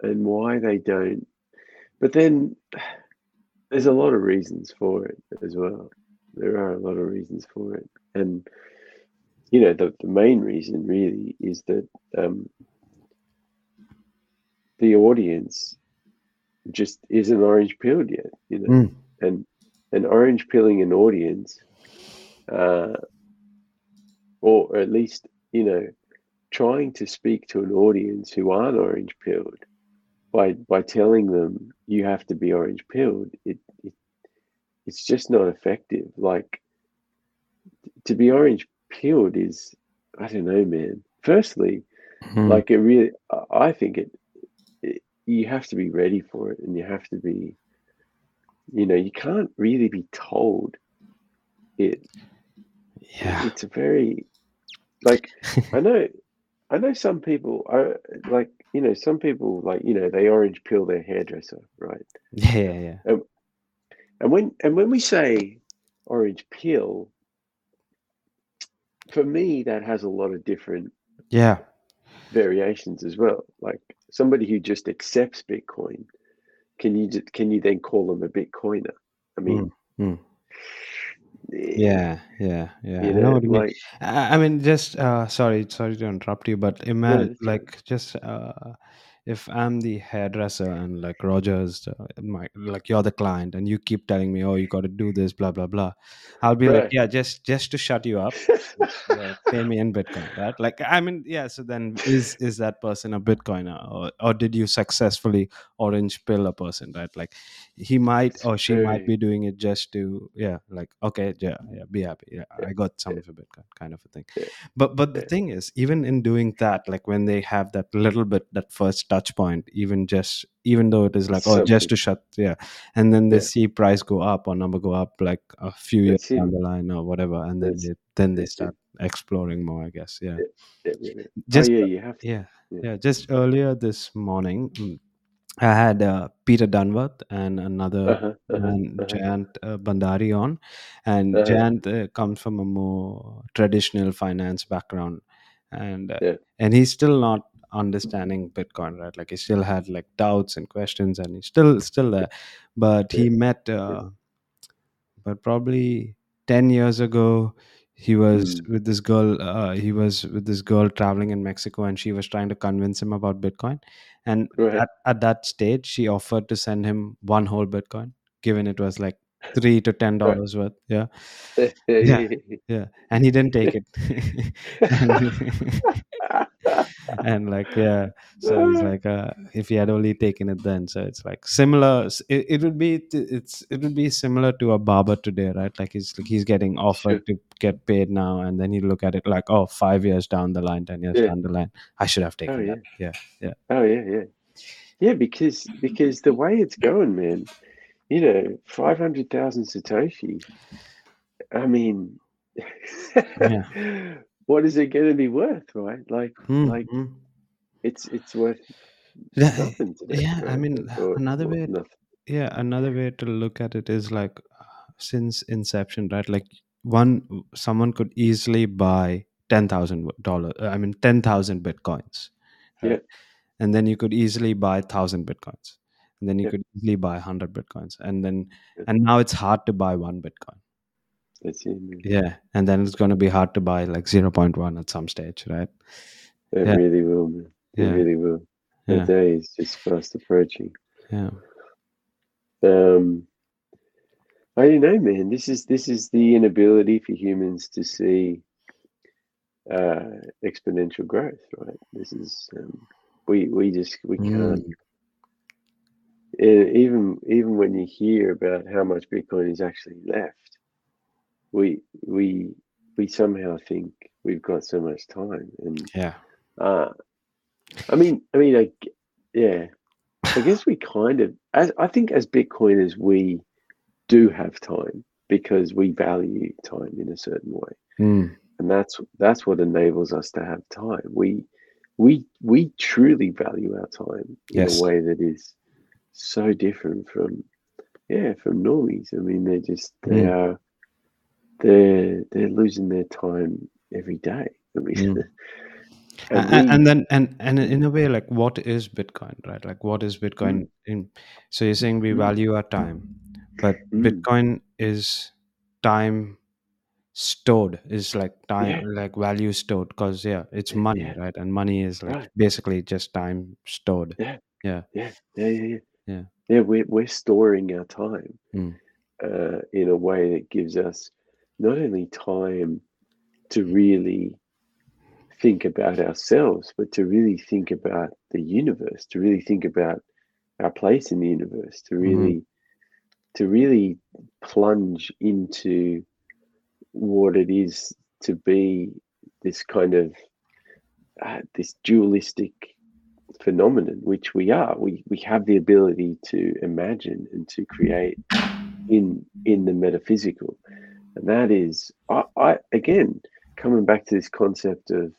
and why they don't. But then there's a lot of reasons for it as well. There are a lot of reasons for it, and you know the, the main reason really is that um, the audience just isn't orange pilled yet, you know, mm, and and orange pilling an audience, uh, or at least you know, trying to speak to an audience who aren't orange pilled by by telling them you have to be orange pilled, it, it it's just not effective. Like to be orange pilled is I don't know, man. Firstly, mm. like it really, I- think it. You have to be ready for it, and you have to be. You know, you can't really be told it. yeah It's a very, like I know, I know some people are like you know some people like you know they orange pill their hairdresser, right? yeah yeah yeah And when and when we say orange pill, for me that has a lot of different yeah variations as well. Like somebody who just accepts Bitcoin, can you just, can you then call them a Bitcoiner? I mean, mm. eh, yeah yeah yeah you i know know, what you mean I I mean, just uh, sorry, sorry to interrupt you, but imagine right. like just uh, if I'm the hairdresser and like Rogers, uh, my like you're the client, and you keep telling me, oh, you got to do this, blah blah blah. I'll be like, yeah, just just to shut you up, yeah, pay me in Bitcoin, right? Like, I mean, yeah. So then, is is that person a Bitcoiner, or or did you successfully orange pill a person, right? Like, he might or she might be doing it just to, yeah, like, okay, yeah, yeah, be happy, yeah, yeah, I got some of a Bitcoin, kind of a thing but but the thing is even in doing that like when they have that little bit that first touch point even just even though it is like oh just to shut yeah and then they Yeah, see price go up or number go up like a few years that's it. down the line or whatever and then That's they then they start exploring more i guess yeah Yeah, yeah, yeah. yeah. Oh just yeah, you have to. yeah Yeah. just earlier this morning mm, i had uh, peter dunworth and another Uh huh. Uh huh. man Uh huh. jayant uh, bhandari on and Uh jayant uh, comes from a more traditional finance background and uh, Yeah. and he's still not understanding bitcoin right? Like he still had like doubts and questions and he's still still there. But he met uh, but probably 10 years ago he was Mm. with this girl uh, he was with this girl traveling in mexico and she was trying to convince him about bitcoin. And at, at that stage she offered to send him one whole bitcoin given it was like three to ten Right. dollars worth yeah Yeah. yeah and he didn't take it and, and like yeah so it's like uh if he had only taken it then so it's like similar it, it would be it's it would be similar to a barber today right like he's like he's getting Sure. offered to get paid now and then he look at it like oh five years down the line ten years Yeah. down the line i should have Oh taken yeah. that yeah yeah Oh yeah. Yeah. Yeah. Because because the way it's going, man. You know, five hundred thousand satoshi. I mean, yeah what is it going to be worth, right? Like, Hmm, like hmm. it's it's worth Yeah, nothing today, yeah i mean Or, another or way nothing. yeah another way to look at it is like since inception right like one someone could easily buy ten thousand dollars i mean ten thousand bitcoins Yeah. and then you could easily buy thousand bitcoins, and then you Yep. could easily buy hundred bitcoins, and then and now it's hard to buy one bitcoin. That's it. Man. Yeah, and then it's going to be hard to buy like zero point one at some stage, right? It Yeah. really will, man. It Yeah. really will. The Yeah. day is just fast approaching. Yeah. Um, I don't know, man. This is this is the inability for humans to see uh, exponential growth, right? This is um, we we just we can't Mm. E- Even even when you hear about how much Bitcoin is actually left, we we we somehow think we've got so much time, and Yeah. uh, I mean, I mean, I, g- yeah, I guess we kind of, as I think, as Bitcoiners, we do have time because we value time in a certain way, Mm. and that's that's what enables us to have time. We we we truly value our time in Yes. a way that is so different from yeah from normies. I mean, they're just they Mm. are they're they're losing their time every day. I mean. Mm. and and, and then and and in a way like what is bitcoin right like what is bitcoin Mm. in so you're saying we Mm. value our time but Mm. bitcoin is time stored is like time Yeah. like value stored because yeah it's money yeah. right and money is like Right. basically just time stored Yeah. yeah Yeah, yeah, yeah, yeah. Yeah. We're we're storing our time Mm. uh, in a way that gives us not only time to really think about ourselves, but to really think about the universe, to really think about our place in the universe, to really to really plunge into what it is to be this kind of uh, this dualistic phenomenon, which we are. We we have the ability to imagine and to create in in the metaphysical, and that is, I, I again coming back to this concept of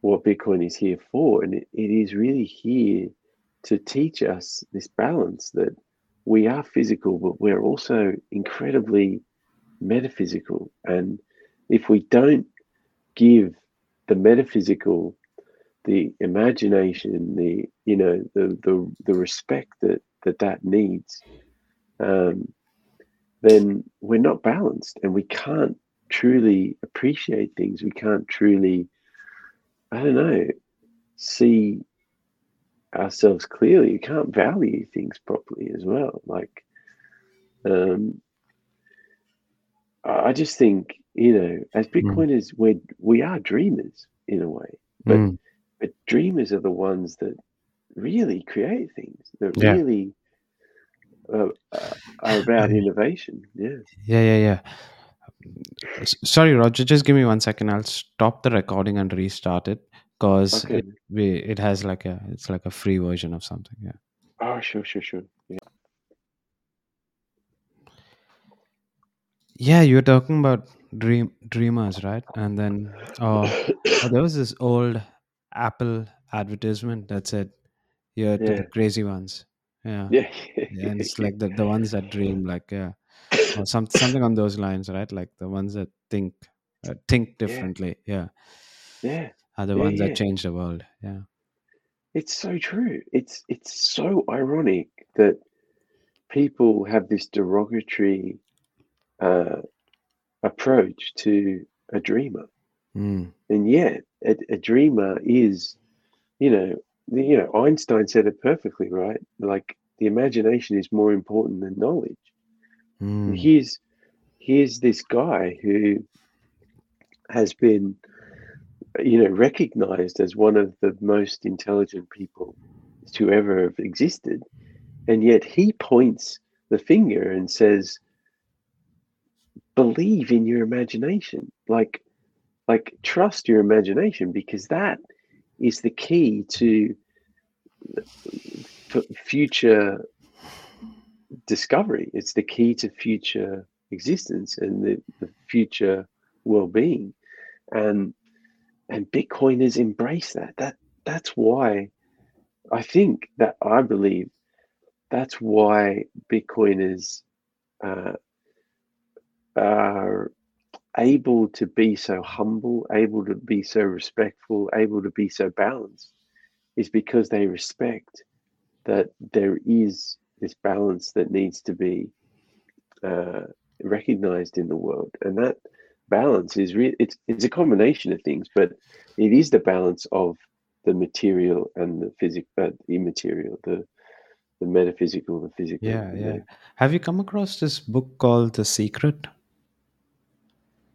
what Bitcoin is here for, and it, it is really here to teach us this balance that we are physical, but we're also incredibly metaphysical, and if we don't give the metaphysical the imagination the you know the the, the respect that that that needs um, then we're not balanced and we can't truly appreciate things. We can't truly i don't know see ourselves clearly. You can't value things properly as well. Like um i just think you know as bitcoiners we're we are dreamers in a way. But Mm. But dreamers are the ones that really create things that Yeah. really uh, uh, are about innovation yeah. Yeah yeah yeah. Sorry roger just give me one second. I'll stop the recording and restart it because okay. it, it has like a it's like a free version of something yeah. Oh sure sure sure. Yeah. Yeah, you were talking about dream dreamers, right? And then oh, oh there was this old Apple advertisement that said, "You're to Yeah. the crazy ones." Yeah. yeah Yeah, and it's like the, the ones that dream, like yeah, or some something on those lines, right? Like the ones that think uh, think differently. Yeah, yeah are the ones that change the world. Yeah. it's so true it's it's so ironic that people have this derogatory uh, approach to a dreamer Mm. and yet a, a dreamer is you know the- you know einstein said it perfectly right like the imagination is more important than knowledge Mm. here's here's this guy who has been you know recognized as one of the most intelligent people to ever have existed and yet he points the finger and says believe in your imagination like like trust your imagination because that is the key to f- future discovery. It's the key to future existence and the, the future well-being. And and bitcoiners embrace that. That that's why i think that i believe that's why bitcoiners uh, are able to be so humble able to be so respectful able to be so balanced is because they respect that there is this balance that needs to be uh, recognized in the world, and that balance is really it's it's a combination of things, but it is the balance of the material and the physical, uh, immaterial, the the metaphysical, the physical. Yeah, yeah. Have you come across this book called The Secret?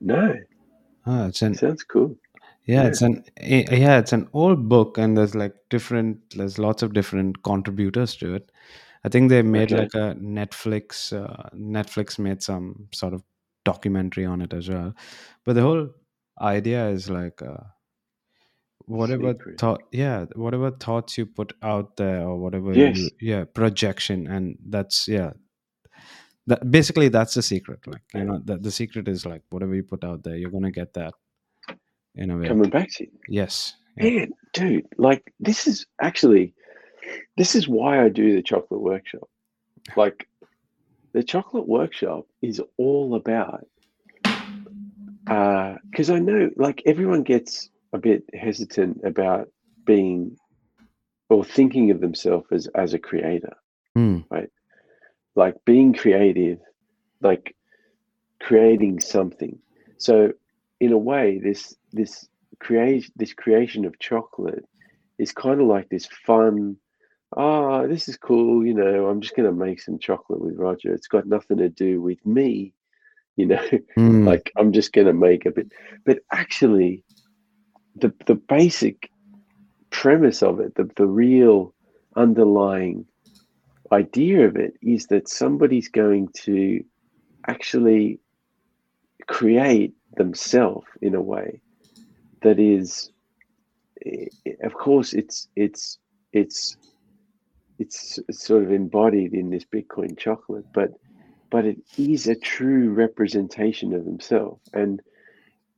No, Ah, it's an sounds cool. yeah, Yeah. it's an yeah, it's an old book, and there's like different, there's lots of different contributors to it. I think they made Okay. like a Netflix. Uh, Netflix made some sort of documentary on it as well. But the whole idea is like uh, whatever thought, yeah, whatever thoughts you put out there, or whatever Yes. you, yeah, projection, and that's yeah, that basically that's the secret. Like you know, the, the secret is like whatever you put out there, you're gonna get that in a way. Coming back to you. Yes. Yeah. Man, dude, like this is actually this is why I do the chocolate workshop. Like the chocolate workshop is all about uh because I know like everyone gets a bit hesitant about being or thinking of themselves as as a creator. Hmm. Like being creative, like creating something. So in a way, this this create this creation of chocolate is kind of like this fun. Oh, this is cool. You know, I'm just gonna make some chocolate with Roger. It's got nothing to do with me. You know, Hmm. like I'm just gonna make a bit. But actually, the the basic premise of it, the the real underlying idea of it is that somebody's going to actually create themselves in a way that is of course it's it's it's it's sort of embodied in this bitcoin chocolate but but it is a true representation of themselves. And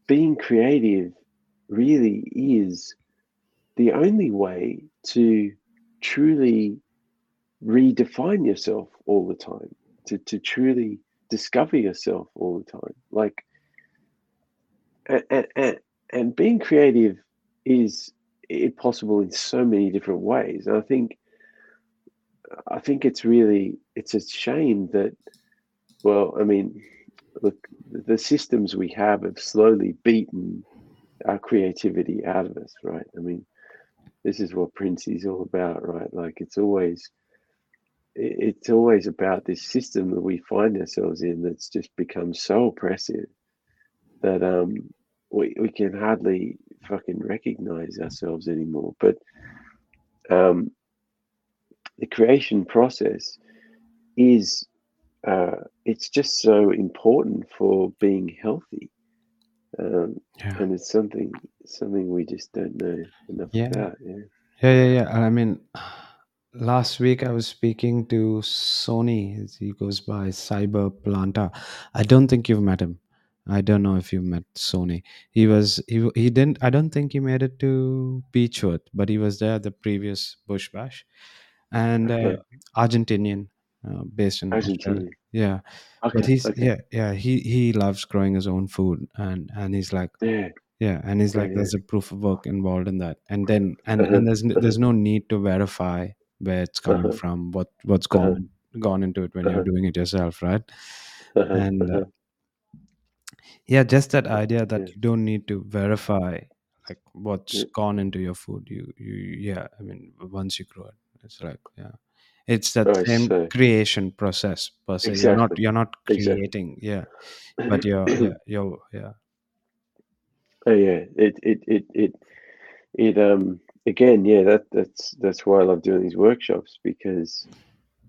being creative really is the only way to truly redefine yourself all the time to, to truly discover yourself all the time. Like and, and, and being creative is possible in so many different ways. And i think i think it's really it's a shame that well i mean look the systems we have have slowly beaten our creativity out of us right? I mean this is what prince is all about right? Like it's always it's always about this system that we find ourselves in that's just become so oppressive that um we, we can hardly fucking recognize ourselves anymore but um the creation process is uh it's just so important for being healthy um Yeah. and it's something something we just don't know enough Yeah. about yeah Yeah, yeah, yeah. I mean, last week I was speaking to Sony. as He goes by Cyber Planta. I don't think you've met him. I don't know if you met Sony. He was he he didn't. I don't think he made it to Beechwood, but he was there the previous Bush Bash, and uh, Okay. Argentinian, uh, based in Australia. Argentina. Yeah, okay but he's okay yeah yeah he he loves growing his own food, and and he's like yeah yeah and he's Yeah, like yeah. there's a proof of work involved in that and then and Uh-huh, and there's n- uh-huh. there's no need to verify where it's coming Uh-huh. from what what's Uh-huh. gone gone into it when you're Uh-huh. doing it yourself right Uh-huh, and uh, uh-huh. yeah just that idea that Yeah. you don't need to verify like what's Yeah. gone into your food you you yeah i mean once you grow it it's like yeah it's that Right, same so- creation process per se you're not you're not Exactly. creating yeah but you're yeah you're yeah Oh yeah, it it it it it um again, yeah, that that's that's why I love doing these workshops because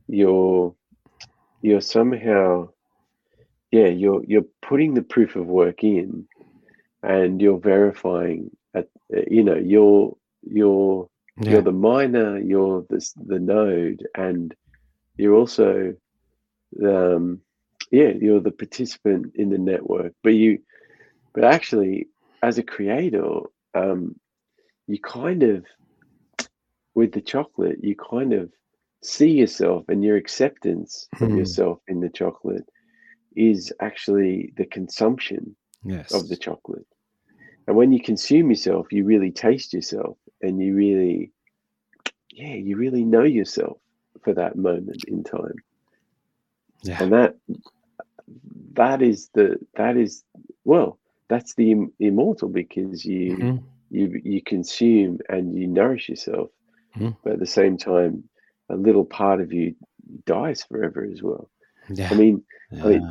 you're you're somehow yeah, you're you're putting the proof of work in and you're verifying at you know, you're you're yeah you're the miner, you're the the node and you're also um yeah, you're the participant in the network. But you but actually as a creator, um, you kind of, with the chocolate, you kind of see yourself and your acceptance of Hmm. yourself in the chocolate is actually the consumption yes of the chocolate. And when you consume yourself, you really taste yourself and you really yeah, you really know yourself for that moment in time. Yeah. And that that is the that is well, that's the im- immortal because you Mhm. You you consume and you nourish yourself, Mhm. but at the same time, a little part of you dies forever as well. Yeah. I mean, I mean,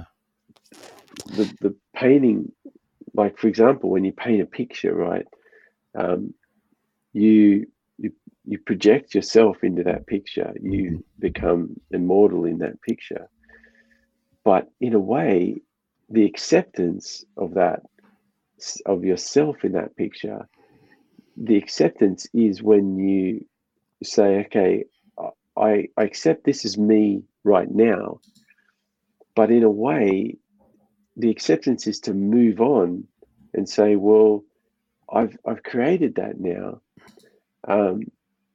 the the painting, like for example, when you paint a picture, right? Um, you you you project yourself into that picture. You become immortal in that picture. But in a way, the acceptance of that of yourself in that picture, the acceptance is when you say, okay, I, I accept this is me right now. But in a way, the acceptance is to move on and say, well, I've I've created that now, um,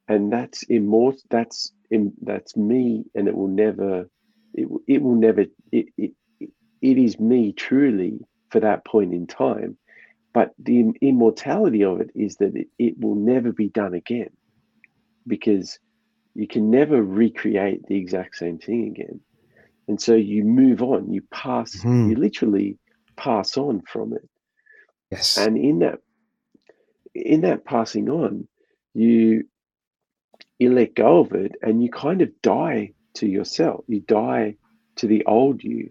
and that's immortal. That's in that's me, and it will never, it it will never. It, it it is me truly for that point in time. But the immortality of it is that it, it will never be done again, because you can never recreate the exact same thing again. And so you move on. You pass. Mhm. You literally pass on from it Yes. and in that in that passing on you you let go of it and you kind of die to yourself you die to the old you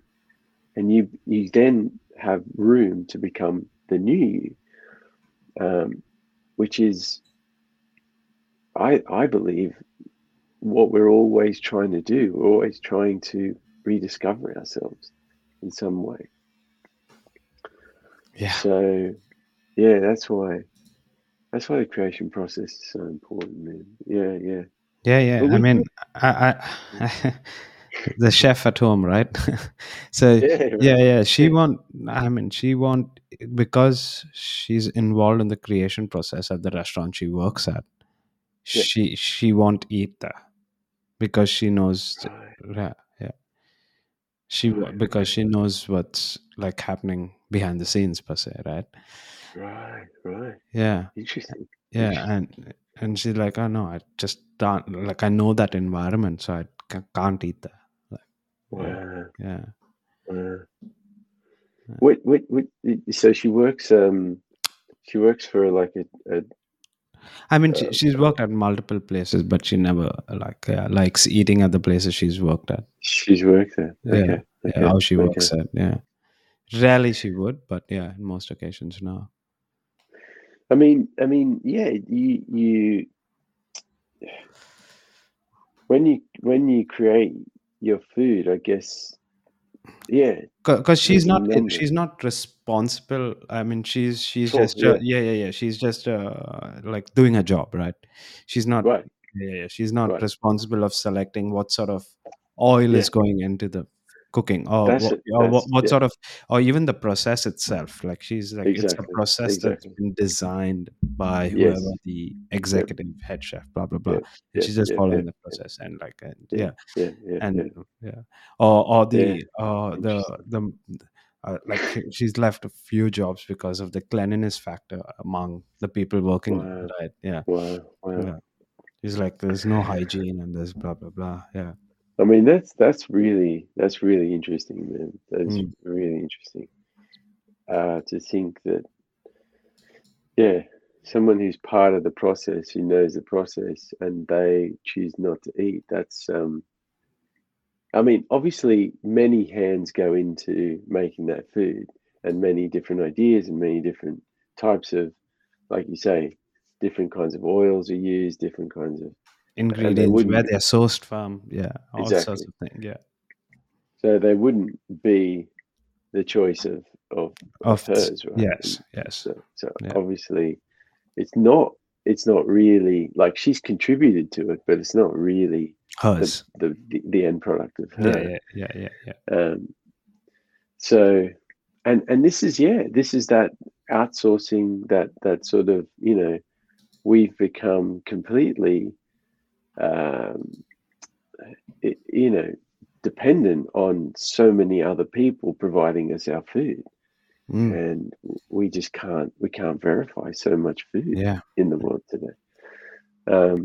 and you you then have room to become the new you um, which is i i believe what we're always trying to do we're always trying to rediscover ourselves in some way yeah. so yeah that's why that's why the creation process is so important man yeah yeah Yeah, yeah. But I mean, I, I the chef at home, right? so Yeah, yeah, yeah. She won't. I mean, she won't because she's involved in the creation process at the restaurant she works at. Yeah. She she won't eat that because she knows. Right. Yeah, yeah. She Right, because she knows what's like happening behind the scenes per se, right? right right Yeah. interesting yeah Interesting. and and she's like oh no i just don't like i know that environment so i can't eat that wow yeah. Wow what what what so she works um she works for like a, a i mean she, Uh, she's worked at multiple places but she never like uh, likes eating at the places she's worked at. She's worked there. Yeah, okay. Yeah okay. how she okay. works at yeah. Rarely she would but yeah in most occasions no. I mean i mean yeah you you when you when you create your food i guess. Yeah. Because she's not number. she's not responsible. I mean she's she's just uh, yeah. yeah yeah she's just uh, like doing a job right? She's not right. yeah, yeah she's not Right. responsible of selecting what sort of oil is going into the cooking or, That's what, or what, what yeah. sort of or even the process itself like she's like it's a Exactly, process that's exactly. been designed by Yes. whoever the executive head chef blah blah blah Yeah, and she's just yeah, following the process and like and, yeah and yeah. or or the uh the the uh, like she's left a few jobs because of the cleanliness factor among the people working Wow. right yeah wow wow yeah she's like there's no hygiene and there's blah blah blah yeah I mean, that's that's really that's really interesting, man. That's Mm. really interesting. Uh, to think that, yeah, someone who's part of the process, who knows the process, and they choose not to eat. That's, um, I mean, obviously, many hands go into making that food, and many different ideas, and many different types of, like you say, different kinds of oils are used, different kinds of ingredients where they're sourced from yeah all sorts of things yeah So they wouldn't be the choice of of, of hers, right? yes yes So, so Yeah. obviously, it's not. It's not really like she's contributed to it, but it's not really the hers the, the, the end product of yeah her. yeah yeah yeah yeah Um, so, and and this is yeah, this is that outsourcing that that sort of you know we've become completely um, i you know dependent on so many other people providing us our food Mm, and we just can't we can't verify so much food yeah in the world today um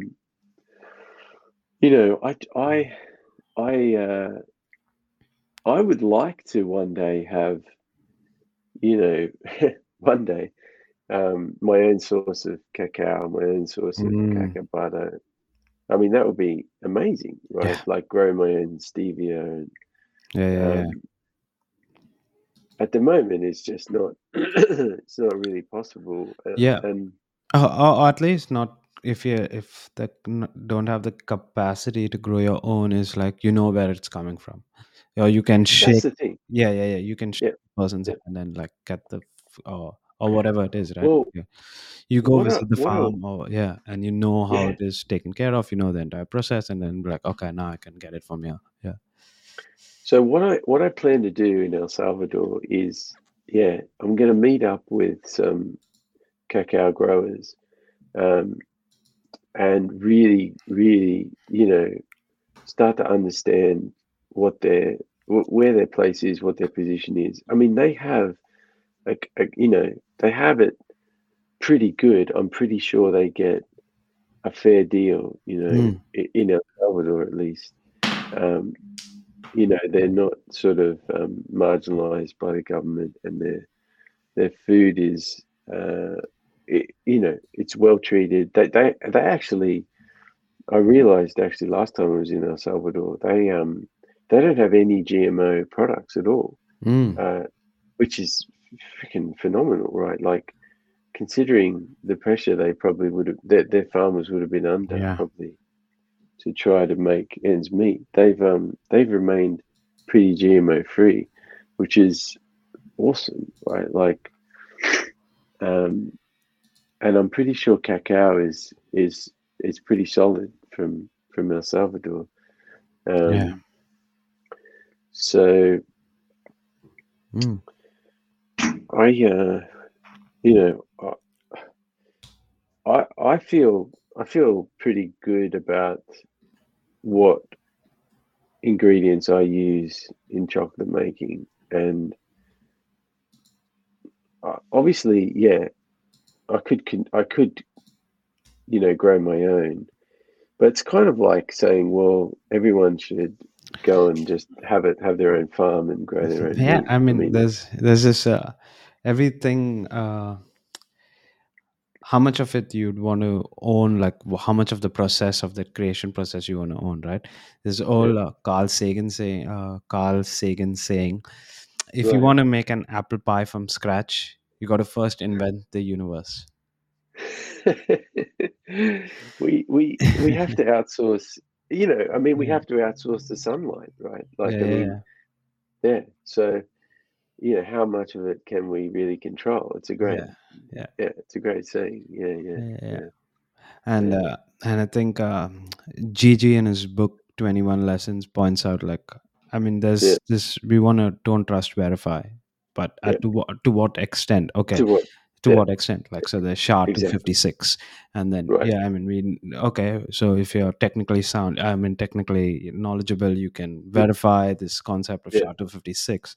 You know, I I I uh, I would like to one day have, you know, one day um, my own source of cacao, my own source of Mm. cacao butter. I mean, that would be amazing, right? Yeah. Like grow my own stevia. And, Yeah, yeah, yeah. um, at the moment, it's just not. it's not really possible. uh, Yeah. And Or, or, or at least not if you if the don't have the capacity to grow your own is like you know where it's coming from or you can that's shake the thing. yeah yeah yeah you can shake Yeah. person's Yeah. and then like get the or or whatever it is right yeah. you go visit the farm or yeah and you know how yeah. it is taken care of you know the entire process and then like okay now i can get it from here yeah So what I what I plan to do in El Salvador is, yeah, I'm going to meet up with some cacao growers, um, and really, really, you know, start to understand what their where their place is, what their position is. I mean, they have, a, a, you know, they have it pretty good. I'm pretty sure they get a fair deal, you know, Mm. in El Salvador at least. Um, you know, they're not sort of um, marginalized by the government, and their their food is, uh, it, you know, it's well treated. They they they actually, I realized actually last time I was in El Salvador, they um they don't have any GMO products at all, Mm. uh, which is freaking phenomenal, right? Like considering the pressure they probably would have their, their farmers would have been under yeah probably to try to make ends meet. They've um they've remained pretty GMO free, which is awesome, right? Like um and I'm pretty sure cacao is is is pretty solid from from El Salvador. Um yeah so mm. I uh you know I I I feel I feel pretty good about what ingredients I use in chocolate making, and obviously, yeah, I could I could, you know, grow my own, but it's kind of like saying, well, everyone should go and just have it have their own farm and grow their own yeah meat. i mean there's there's this uh, everything uh how much of it you'd want to own like how much of the process of the creation process you want to own right there's all uh, carl sagan saying uh, carl sagan saying if you want to make an apple pie from scratch you got to first invent the universe we we we have to outsource. You know, I mean, we have to outsource the sunlight, right? Like, yeah I mean, yeah yeah. So, you know, how much of it can we really control? It's a great, yeah yeah it's a great saying. Yeah, yeah, yeah, and uh, and i think uh, Gigi in his book 21 lessons points out like i mean there's this we want to don't trust verify but at to what to what extent okay To what? to Yeah. what extent like so the sha Exactly. 256 and then Right. yeah i mean we okay so if you're technically sound i mean technically knowledgeable you can verify this concept of Yeah. sha 256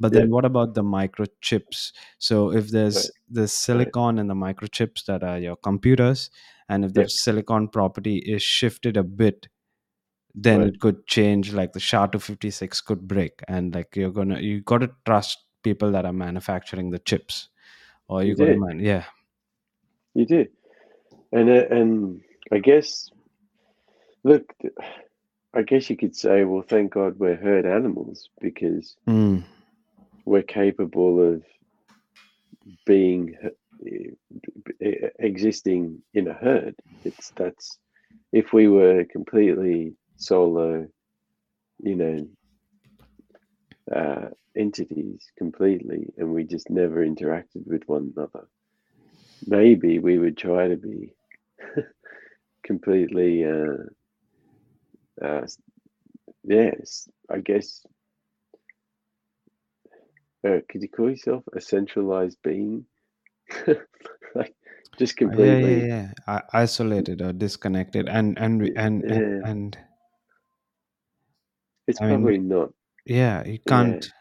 but Yeah. then what about the microchips so if there's Right. the silicon and the microchips that are your computers and if the Yeah. silicon property is shifted a bit then Right. it could change like the sha 256 could break and like you're gonna you got to trust people that are manufacturing the chips or you You got to man yeah You do. And uh, and I guess, look, I guess you could say, well, thank God we're herd animals because Mm, we're capable of being eh, existing in a herd. It's that's if we were completely solo, you know, uh, entities completely, and we just never interacted with one another. Maybe we would try to be completely, uh, uh, yes, I guess. Uh, could you call yourself a centralized being? like just yeah completely. yeah yeah I, isolated or disconnected and and and and, Yeah, and it's i mean probably not. yeah you can't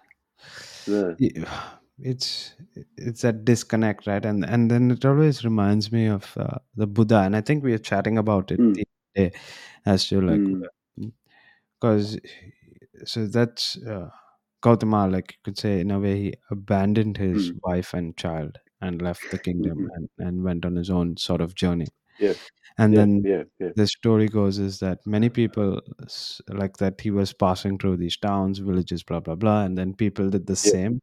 no. it's it's that disconnect right and and then it always reminds me of uh, the buddha and i think we were chatting about it Mm, the other day as to like Mm. because so that's uh, Gautama, like you could say in a way he abandoned his Mm. wife and child and left the kingdom Mhm. and, and went on his own sort of journey. Yeah. And Yeah, then yeah, yeah. the story goes is that many people like that he was passing through these towns, villages, blah blah blah, and then people did the same,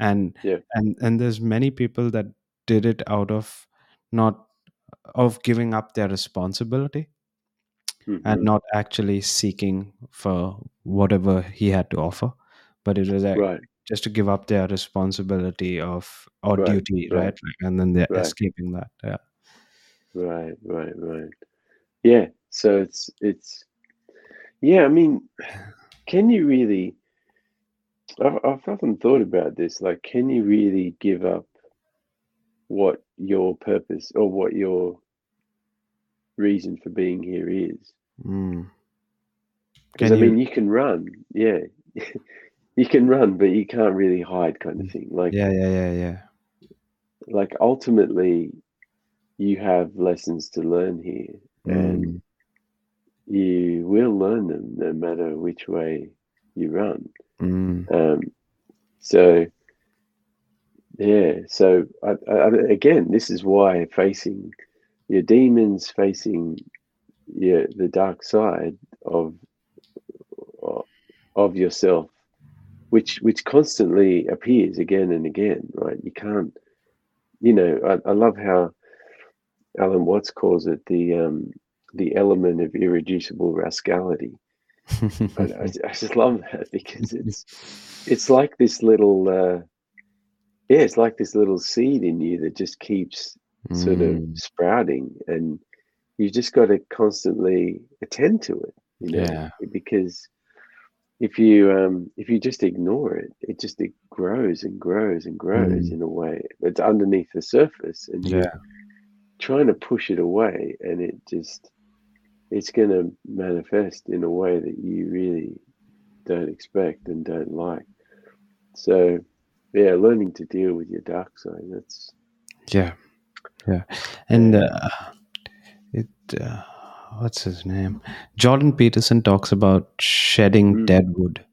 and Yeah. and and there's many people that did it out of not of giving up their responsibility and Mhm. not actually seeking for whatever he had to offer but it was like Right. just to give up their responsibility of or Right, duty right. right Like, and then they're escaping that yeah Right, right, right. Yeah. So it's it's yeah, I mean, can you really I've I've often thought about this, like can you really give up what your purpose or what your reason for being here is? mm. Because Can I you- mean you can run, yeah. you can run, but you can't really hide kind of thing. Like yeah yeah yeah yeah like ultimately you have lessons to learn here and Mm. you will learn them no matter which way you run. Mm. Um, so, yeah. So I, I, again, this is why facing your demons, facing your the dark side of of yourself, which which constantly appears again and again. Right? You can't. You know, I, I love how Alan Watts calls it the um, the element of irreducible rascality. I, I, I just love that because it's it's like this little uh, yeah, it's like this little seed in you that just keeps sort of Mm. sprouting, and you just got to constantly attend to it, you know, Yeah. because if you um, if you just ignore it, it just it grows and grows and grows Mm. in a way that's underneath the surface, and you're yeah trying to push it away, and it just it's going to manifest in a way that you really don't expect and don't like. So, yeah, learning to deal with your dark side. That's yeah yeah and uh, it uh, what's his name jordan peterson talks about shedding Mm. dead wood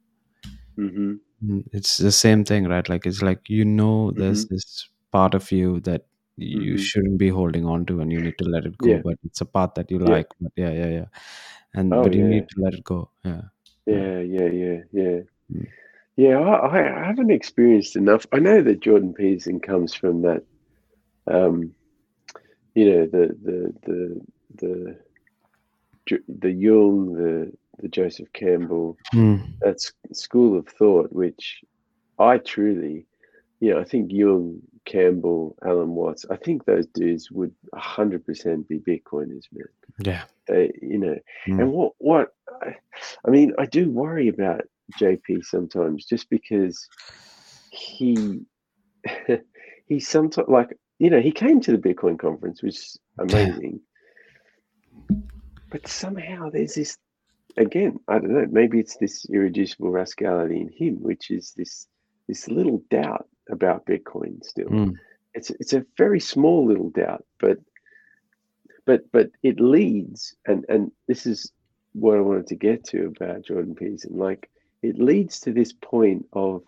hmm Mm, it's the same thing right like it's like you know there's Mm-hmm. this part of you that you Mhm. shouldn't be holding on to and you need to let it go Yeah. but it's a part that you Yeah. like but yeah yeah yeah and Oh, but you yeah. need to let it go yeah yeah, yeah, yeah, yeah. Mm. Yeah, I, I haven't experienced enough. I know that Jordan Peterson comes from that, um, you know, the the the the the Jung, the the Joseph Campbell, Mm, that's school of thought, which I truly, you know, I think Jung, Campbell, Alan Watts, I think those dudes would hundred percent be Bitcoiners, man. yeah They, you know, Mm. and what what I, I mean, I do worry about JP sometimes, just because he he sometimes like you know he came to the Bitcoin conference, which is amazing, but somehow there's this again. I don't know. Maybe it's this irreducible rascality in him, which is this this little doubt about Bitcoin still Mm, it's it's a very small little doubt, but but but it leads, and and this is what I wanted to get to about Jordan Peterson. Like it leads to this point of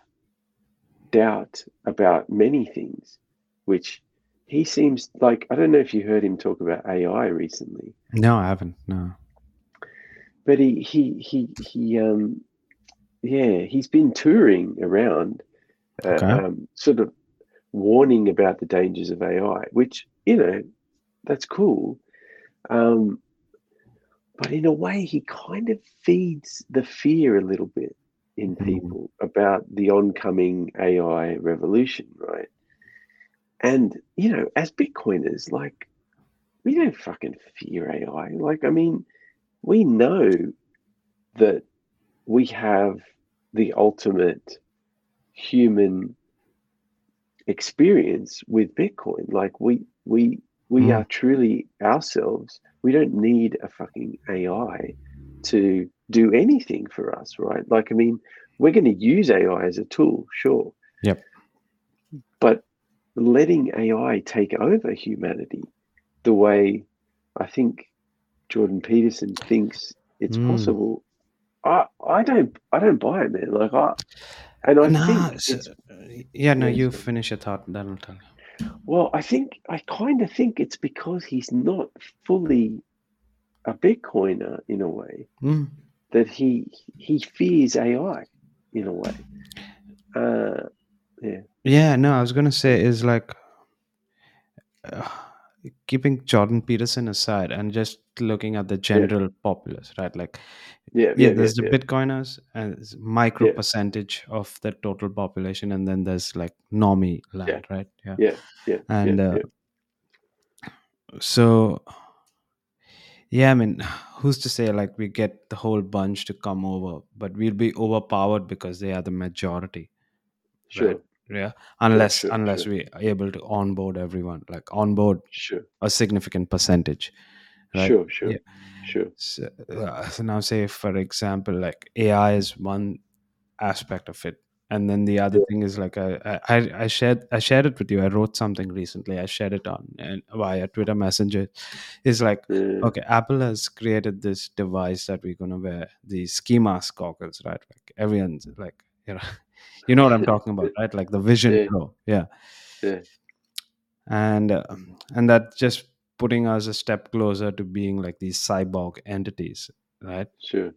doubt about many things, which he seems like I don't know if you heard him talk about AI recently, no i haven't no but he he he he um yeah he's been touring around uh, Okay. um, sort of warning about the dangers of AI, which you know that's cool. Um, but in a way, he kind of feeds the fear a little bit in Mhm. people about the oncoming AI revolution, right? And you know, as Bitcoiners, like we don't fucking fear AI. Like, I mean, we know that we have the ultimate human experience with Bitcoin. Like we we we Mm. are truly ourselves. We don't need a fucking AI to do anything for us, right? Like I mean, we're going to use AI as a tool, sure. Yep. But letting AI take over humanity the way I think Jordan Peterson thinks it's Mm. possible. I I don't I don't buy it, man. Like I and I Nah, think it's, yeah, no, you finish your thought, then I'll tell you. well, I think I kind of think it's because he's not fully a Bitcoiner in a way Mm. that he he fears AI in a way. Uh, Yeah, yeah no, I was gonna say is like uh, keeping Jordan Peterson aside and just looking at the general populace, right? Like, yeah, yeah, yeah, yeah, there's the yeah, Bitcoiners and micro Yeah. percentage of the total population, and then there's like normie land, right? Yeah, yeah, yeah, and yeah, uh, yeah. so yeah, I mean, who's to say like we get the whole bunch to come over, but we'll be overpowered because they are the majority. Sure, right? yeah. Unless sure, unless sure. we are able to onboard everyone like onboard sure, a significant percentage right? Sure, sure, Yeah. sure. so, uh, so now say for example like ai is one aspect of it. And then the other thing is like I, I i shared i shared it with you. I wrote something recently. I shared it on and via twitter messenger. Is like Uh, okay apple has created this device that we're gonna wear these ski mask goggles right? Like everyone's like you know you know what i'm talking about right? Like the vision Yeah. pro yeah. Yeah. and um, and that just putting us a step closer to being like these cyborg entities right? Sure,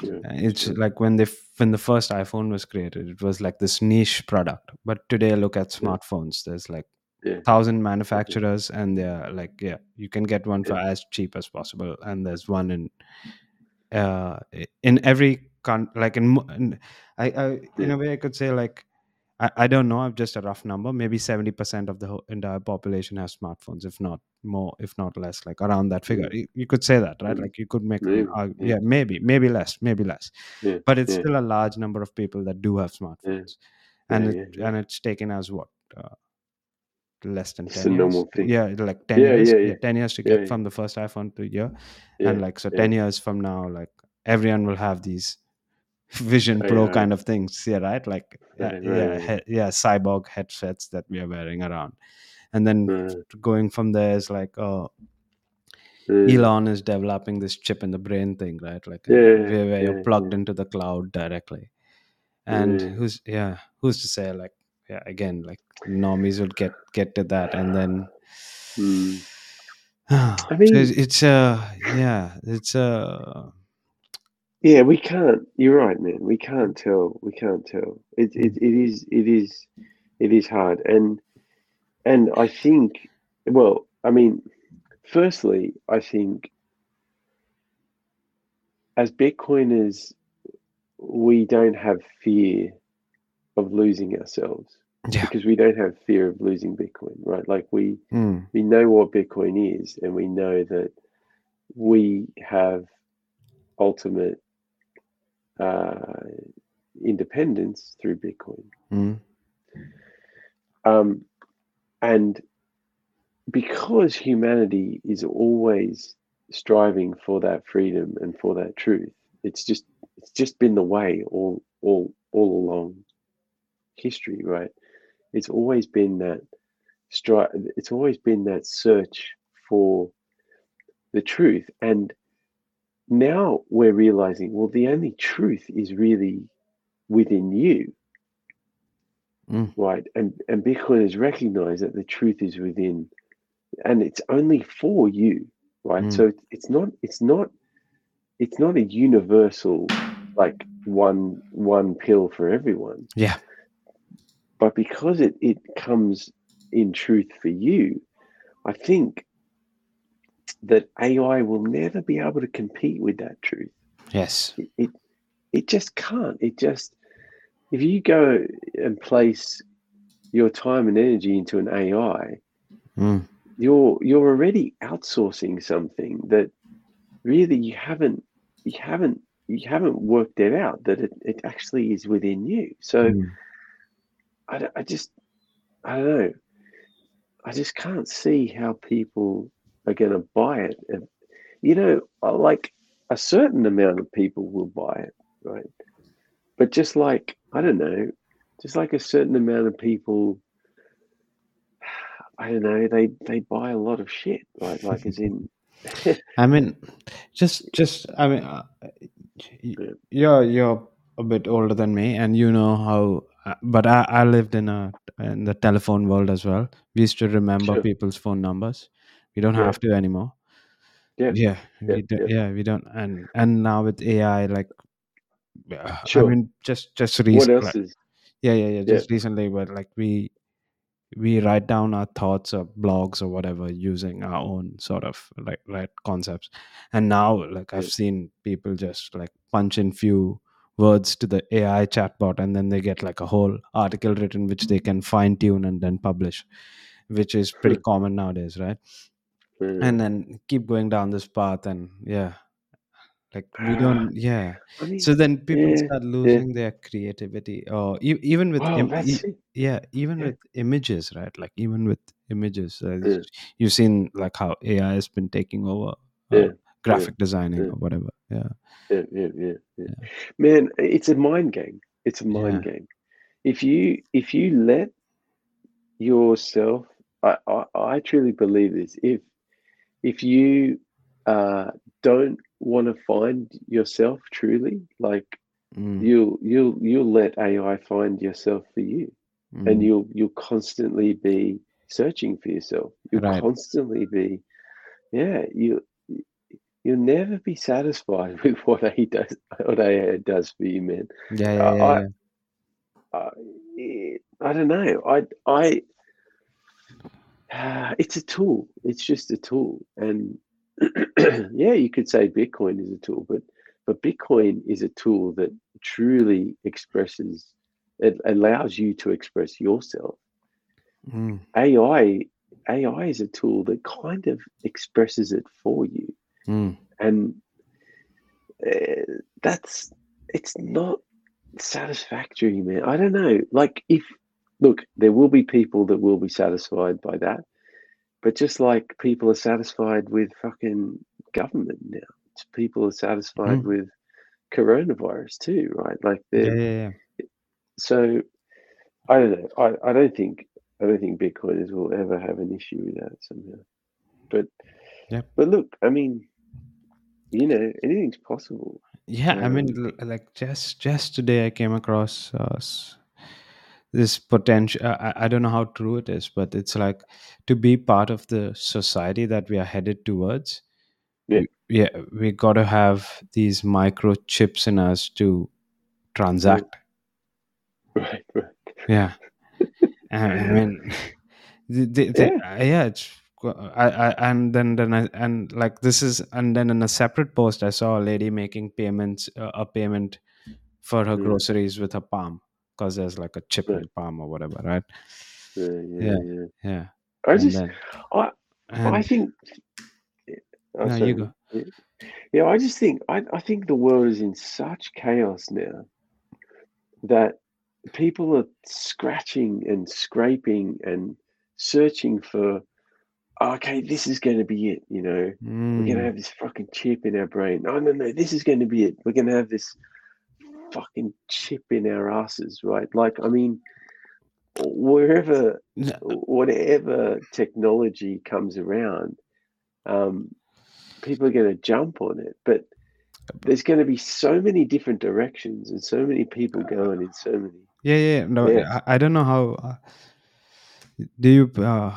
sure. Uh, it's sure. like when they when the first iphone was created it was like this niche product. But today look at smartphones. There's like Yeah. thousand manufacturers and they're like yeah you can get one for as cheap as possible. And there's one in uh in every con like in, in i i in a way i could say like I, I don't know. I'm just a rough number. Maybe seventy percent of the whole entire population has smartphones, if not more, if not less. Like around that figure, you, you could say that, right? Mm. Like you could make, Maybe, yeah. yeah, maybe, maybe less, maybe less. Yeah. But it's yeah. still a large number of people that do have smartphones, and it, and it's taken us what uh, less than It's ten the years. normal thing. Yeah, like ten Yeah, years. yeah, yeah. ten years to get from the first iPhone to here, yeah. and like so, yeah. ten years from now, like everyone will have these Vision Pro kind of things. Yeah, right. Like yeah, Right, yeah, he- yeah, cyborg headsets that we are wearing around, and then going from there is like, oh, Uh, Elon is developing this chip in the brain thing, right? Like uh, Yeah, where, where you're plugged into the cloud directly. And who's yeah, who's to say like yeah, again, like normies would get get to that, and then Mm. I mean- it's, it's uh yeah, it's uh Yeah, we can't. You're right, man. We can't tell. We can't tell. It it, it is it is it is hard, and and I think, well, I mean, firstly, I think as Bitcoiners, we don't have fear of losing ourselves yeah, because we don't have fear of losing Bitcoin, right? Like we mm, we know what Bitcoin is, and we know that we have ultimate uh, independence through Bitcoin. mm, Um, and because humanity is always striving for that freedom and for that truth, it's just it's just been the way all all all along history, right? It's always been that stri- It's always been that search for the truth, and now we're realizing, well, the only truth is really within you Mm. right and and bitcoin has recognized that the truth is within and it's only for you right Mm. so it's, it's not it's not it's not a universal like one one pill for everyone yeah, but because it it comes in truth for you i think that ai will never be able to compete with that truth. Yes, it, it it just can't. It just if you go and place your time and energy into an ai mm, you're you're already outsourcing something that really you haven't you haven't you haven't worked it out that it, it actually is within you. So mm. I, I just i don't know. I just can't see how people are going to buy it And, you know like a certain amount of people will buy it right but just like i don't know just like a certain amount of people i don't know they they buy a lot of shit right like as in I mean, just just I mean, uh, Yeah. you're you're a bit older than me, and you know how. uh, But I, I lived in a in the telephone world as well. We used to remember Sure. people's phone numbers. We don't Yeah. have to anymore. Yeah. Yeah, Yeah. we do, Yeah. we don't. And and now with AI, like, uh, I mean, just just What recently, else is? yeah, yeah, yeah. Yeah. Just recently, but like we we write down our thoughts or blogs or whatever using our own sort of like right concepts and now like i've seen people just like punch in few words to the ai chatbot and then they get like a whole article written which they can fine tune and then publish which is pretty common nowadays right Mm. and then keep going down this path and yeah like we don't yeah I mean, so then people yeah, start yeah. losing their creativity or e- even with Well, im- e- yeah even Yeah. with images right like even with images uh, Yeah. you've seen like how ai has been taking over uh, Yeah. graphic designing yeah. or whatever yeah Yeah, yeah, yeah, yeah. Yeah. Man, it's a mind game. It's a mind Yeah. game. If you if you let yourself, I, I, I truly believe this. If if you uh, don't want to find yourself truly, like Mm, you'll you'll you'll let AI find yourself for you, and mm, you'll you'll constantly be searching for yourself. You'll Right. constantly be, yeah. You you'll never be satisfied with what AI does. What AI does for you, man. yeah yeah Uh, yeah, I, yeah. I eh, I don't know. I I it's a tool. It's just a tool, and yeah, you could say Bitcoin is a tool, but but Bitcoin is a tool that truly expresses. It allows you to express yourself. Mm, AI AI is a tool that kind of expresses it for you, mm, and uh, that's it's not satisfactory, man. I don't know. Like if look, there will be people that will be satisfied by that, but just like people are satisfied with fucking government now, people are satisfied Mm. with coronavirus too, right? Like yeah they're yeah yeah so I don't know. I, I don't think I don't think Bitcoiners will ever have an issue with that somehow. But yeah. but look, I mean, you know, anything's possible. yeah i mean Um, like just just today i came across uh, this potential I, I don't know how true it is but it's like to be part of the society that we are headed towards Yeah. we, yeah we got to have these microchips in us to transact right, right. yeah i mean the, the, the, uh, yeah it's I, I and then then I, and like this is and then in a separate post i saw a lady making payments uh, a payment for her Mm. groceries with her palm because there's like a chip in the palm or whatever right Yeah, yeah, Yeah. yeah. I and just then I I think oh, No, you go. Yeah. Yeah, I just think I, I think the world is in such chaos now that people are scratching and scraping and searching for okay, this is going to be it, you know. We're going to Mm, have this fucking chip in our brain. No, no, no, this is going to be it. We're going to have this fucking chip in our asses, right? Like, I mean, wherever, whatever technology comes around, um, people are going to jump on it. But there's going to be so many different directions and so many people going in so many. yeah yeah no Yeah. I, I don't know how uh, do you uh,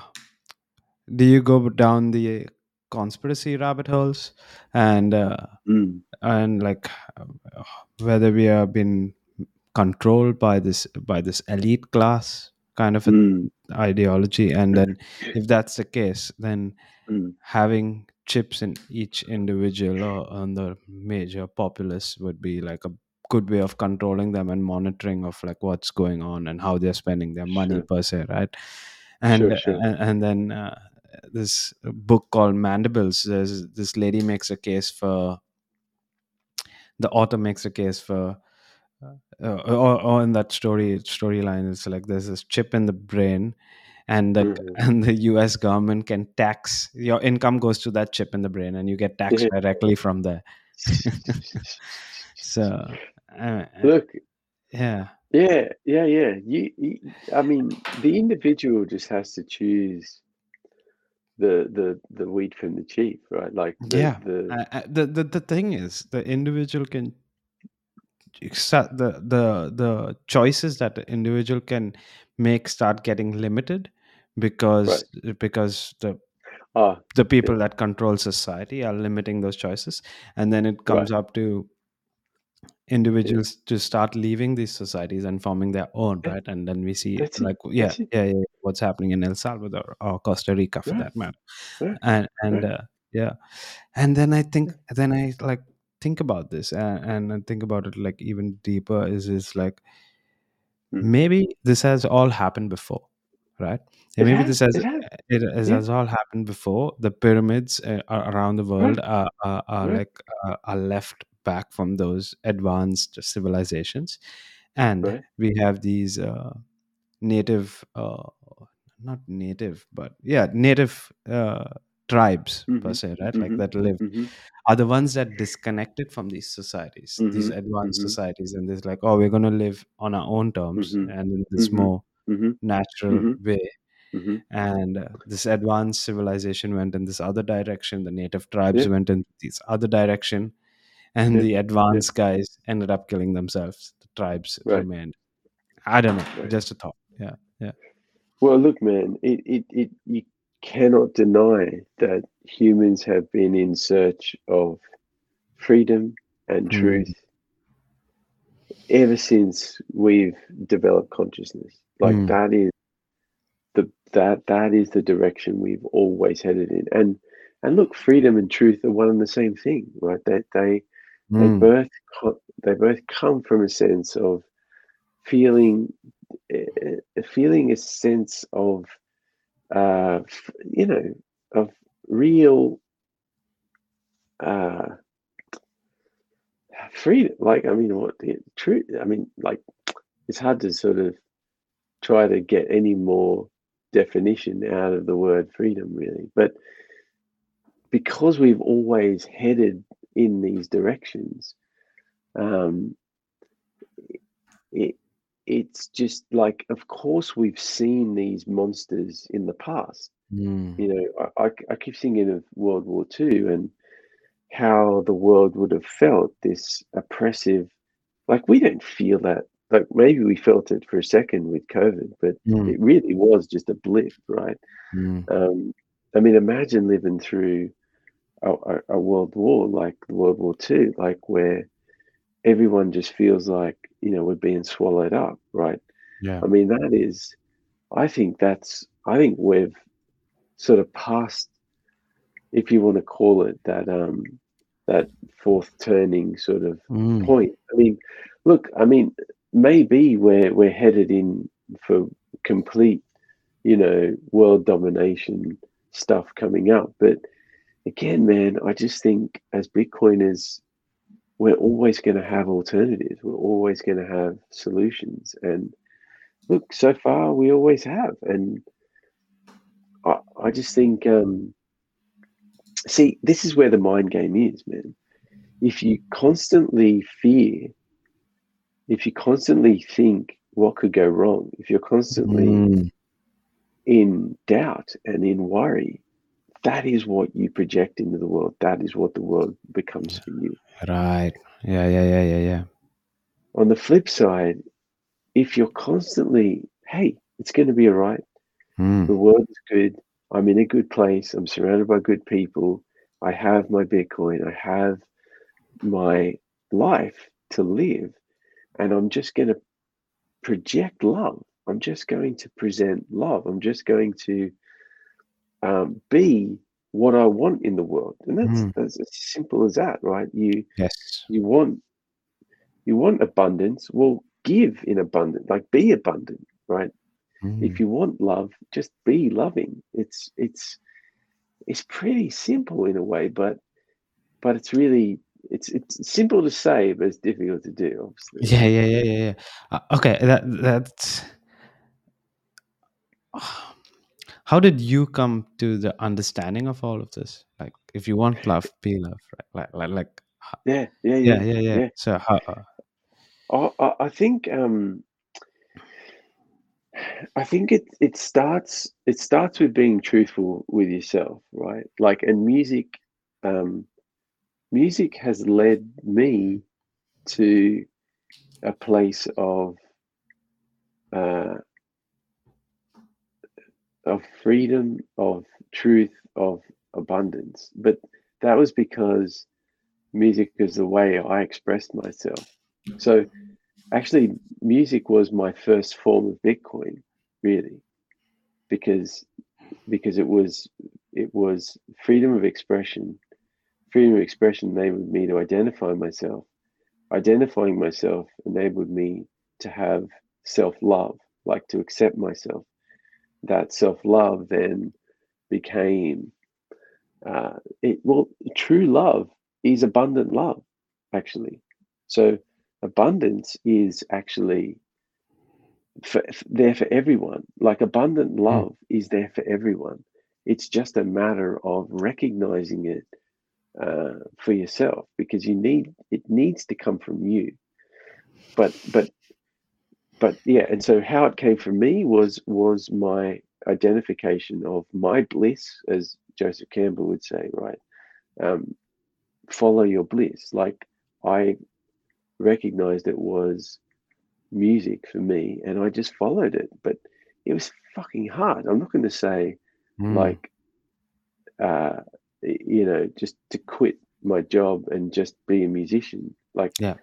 do you go down the conspiracy rabbit holes and uh, Mm, and like whether we have been controlled by this by this elite class kind of mm, ideology and then if that's the case then mm. having chips in each individual or on the major populace would be like a good way of controlling them and monitoring of like what's going on and how they're spending their money Sure. per se right and Sure, sure. and, and then uh, this book called mandibles there's this lady makes a case for the author makes a case for uh, or, or in that story storyline it's like there's this chip in the brain and the Mhm. and the US government can tax your income goes to that chip in the brain and you get taxed Yeah. directly from there so uh, Look, yeah yeah, yeah, yeah. You, you, I mean, the individual just has to choose the the the wheat from the chief, right? Like the yeah. the uh, uh, the, the the thing is the individual can accept the the the choices that the individual can make start getting limited because because the ah the people that control society are limiting those choices. And then it comes up to individuals to start leaving these societies and forming their own Yeah. right? And then we see That's it, like yeah, yeah yeah what's happening in el salvador or costa rica for Right. that matter Right. and and Right. uh, yeah and then i think then i like think about this and, and I think about it like even deeper is is like Mm. maybe this has all happened before right It maybe has, this has it has. it, has, Yeah. has all happened before the pyramids uh, around the world are, are, are Right. like uh, are left back from those advanced civilizations and Right. we have these uh, native uh, not native but yeah native uh, tribes per Mhm, se right? Like mhm, that live Mhm. are the ones that disconnected from these societies these Mhm, advanced mhm. societies and there's like oh we're going to live on our own terms Mhm, and in this more natural way. And uh, this advanced civilization went in this other direction the native tribes Yeah. went in this other direction and Yeah, the advanced guys ended up killing themselves the tribes Right. remained. I don't know Right. just a thought yeah yeah Well, look, man, it, it, it you cannot deny that humans have been in search of freedom and Mm. truth ever since we've developed consciousness. Like Mm. that is the that that is the direction we've always headed in. And and look, freedom and truth are one and the same thing, right? They they they Mm. both they both come from a sense of feeling feeling a sense of uh you know of real uh freedom. Like i mean what the truth i mean like it's hard to sort of try to get any more definition out of the word freedom really. But because we've always headed in these directions um it it's just like of course we've seen these monsters in the past Mm. you know I, I, I keep thinking of world war ii and how the world would have felt this oppressive like we don't feel that like maybe we felt it for a second with covid but Mm. it really was just a blip right Mm. um i mean imagine living through a, a, a world war like world war ii like where everyone just feels like you know we're being swallowed up right yeah I mean, that is, I think that's, I think we've sort of passed, if you want to call it that, um, that fourth turning sort of Mm. point. I mean, look, I mean, maybe we're we're headed in for complete, you know, world domination stuff coming up. But again, man, I just think as Bitcoiners, we're always going to have alternatives. We're always going to have solutions. And look, so far we always have. And I, I just think, um, see, this is where the mind game is, man. If you constantly fear, if you constantly think what could go wrong, if you're constantly Mm. in doubt and in worry, that is what you project into the world. That is what the world becomes for you. right yeah yeah yeah yeah yeah On the flip side, if you're constantly, hey, it's going to be all right. Mm. The world is good. I'm in a good place. I'm surrounded by good people. I have my Bitcoin. I have my life to live. And I'm just going to project love. I'm just going to present love. I'm just going to um, be what I want in the world. And that's, Mm. that's as simple as that, right? You yes you want you want abundance. Well, give in abundance. Like be abundant, right? Mm. if you want love just be loving it's it's it's pretty simple in a way but but it's really it's it's simple to say but it's difficult to do obviously yeah yeah yeah yeah yeah uh, okay that that's how did you come to the understanding of all of this like if you want love be love right like like, like yeah yeah yeah yeah yeah yeah yeah. so how uh, I, I, I think um I think it it starts it starts with being truthful with yourself, right? Like, and music, um, music has led me to a place of uh, of freedom, of truth, of abundance. But that was because music is the way I expressed myself. So actually, music was my first form of Bitcoin, really, because because it was it was freedom of expression. Freedom of expression enabled me to identify myself. Identifying myself enabled me to have self love, like to accept myself. That self love then became uh, it. Well, true love is abundant love, actually. So abundance is actually for, there for everyone. Like abundant love is there for everyone. It's just a matter of recognizing it uh, for yourself because you need it needs to come from you. But but but yeah, and so how it came from me was was my identification of my bliss, as Joseph Campbell would say, right? Um, follow your bliss. Like I recognized it was music for me and I just followed it. But it was fucking hard. I'm not going to say Mm. like, uh, you know, just to quit my job and just be a musician. Like, Yeah.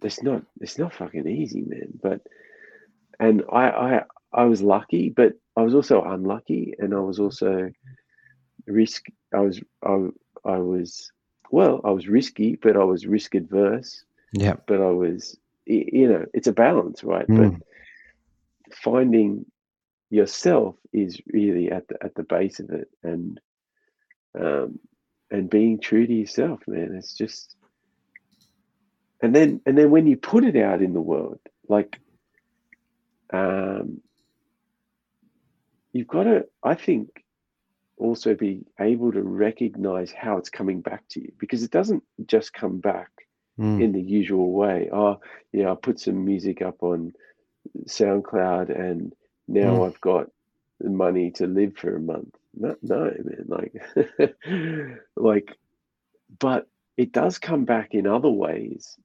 That's not, it's not fucking easy, man. But, and I, I, I was lucky, but I was also unlucky and I was also risk. I was, I, I was, well, I was risky, but I was risk adverse Yeah. but I was, you know, it's a balance, right? Mm. But finding yourself is really at the at the base of it, and um, and being true to yourself, man. It's just, and then and then when you put it out in the world, like, um, you've got to, I think, also be able to recognize how it's coming back to you because it doesn't just come back Mm. in the usual way. Oh, yeah, I put some music up on SoundCloud and now Mm. I've got the money to live for a month. No, no, man. Like, like, but it does come back in other ways.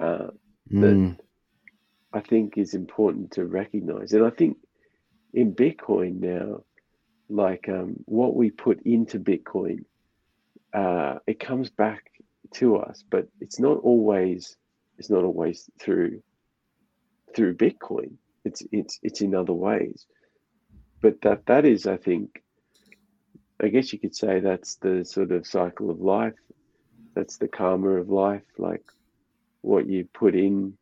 Uh, that Mm. I think is important to recognize. And I think in Bitcoin now, like um, what we put into Bitcoin, uh, it comes back to us, but it's not always it's not always through through Bitcoin. It's it's it's in other ways. But that that is, I think, I guess you could say that's the sort of cycle of life. That's the karma of life. Like what you put in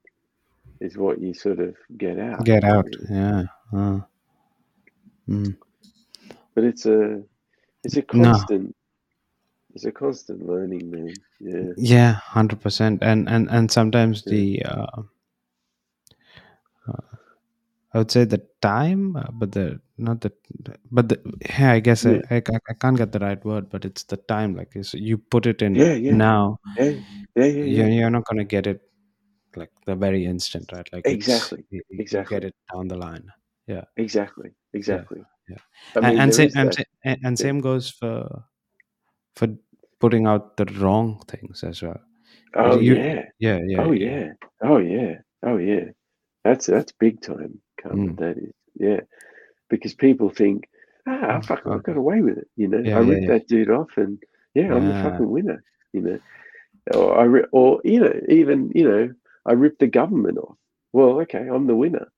is what you sort of get out. Get out. really. Yeah. Uh. Mm. But it's a it's a No. constant it's a constant learning, man. Yeah. Yeah, hundred percent. And and and sometimes Yeah. the uh, I would say the time, uh, but the not the but the yeah, I guess Yeah. I, I I can't get the right word, but it's the time. Like you put it in Yeah, yeah. now, Yeah, yeah, yeah, you're, yeah. you're not gonna get it like the very instant, right? Like Exactly. you, you Exactly. get it down the line. Yeah, Exactly. Exactly. yeah. I and mean and same and, that and and yeah. same goes for for putting out the wrong things as well. Oh You yeah. yeah yeah Oh yeah. yeah. Oh yeah. Oh yeah. That's that's big time karma. Mm. That is. Yeah. Because people think, ah, I Mm, fucking I got away with it. You know, Yeah I ripped yeah that dude off, and yeah, I'm the fucking winner. You know, or I ri- or you know, even you know, I ripped the government off. Well, okay, I'm the winner.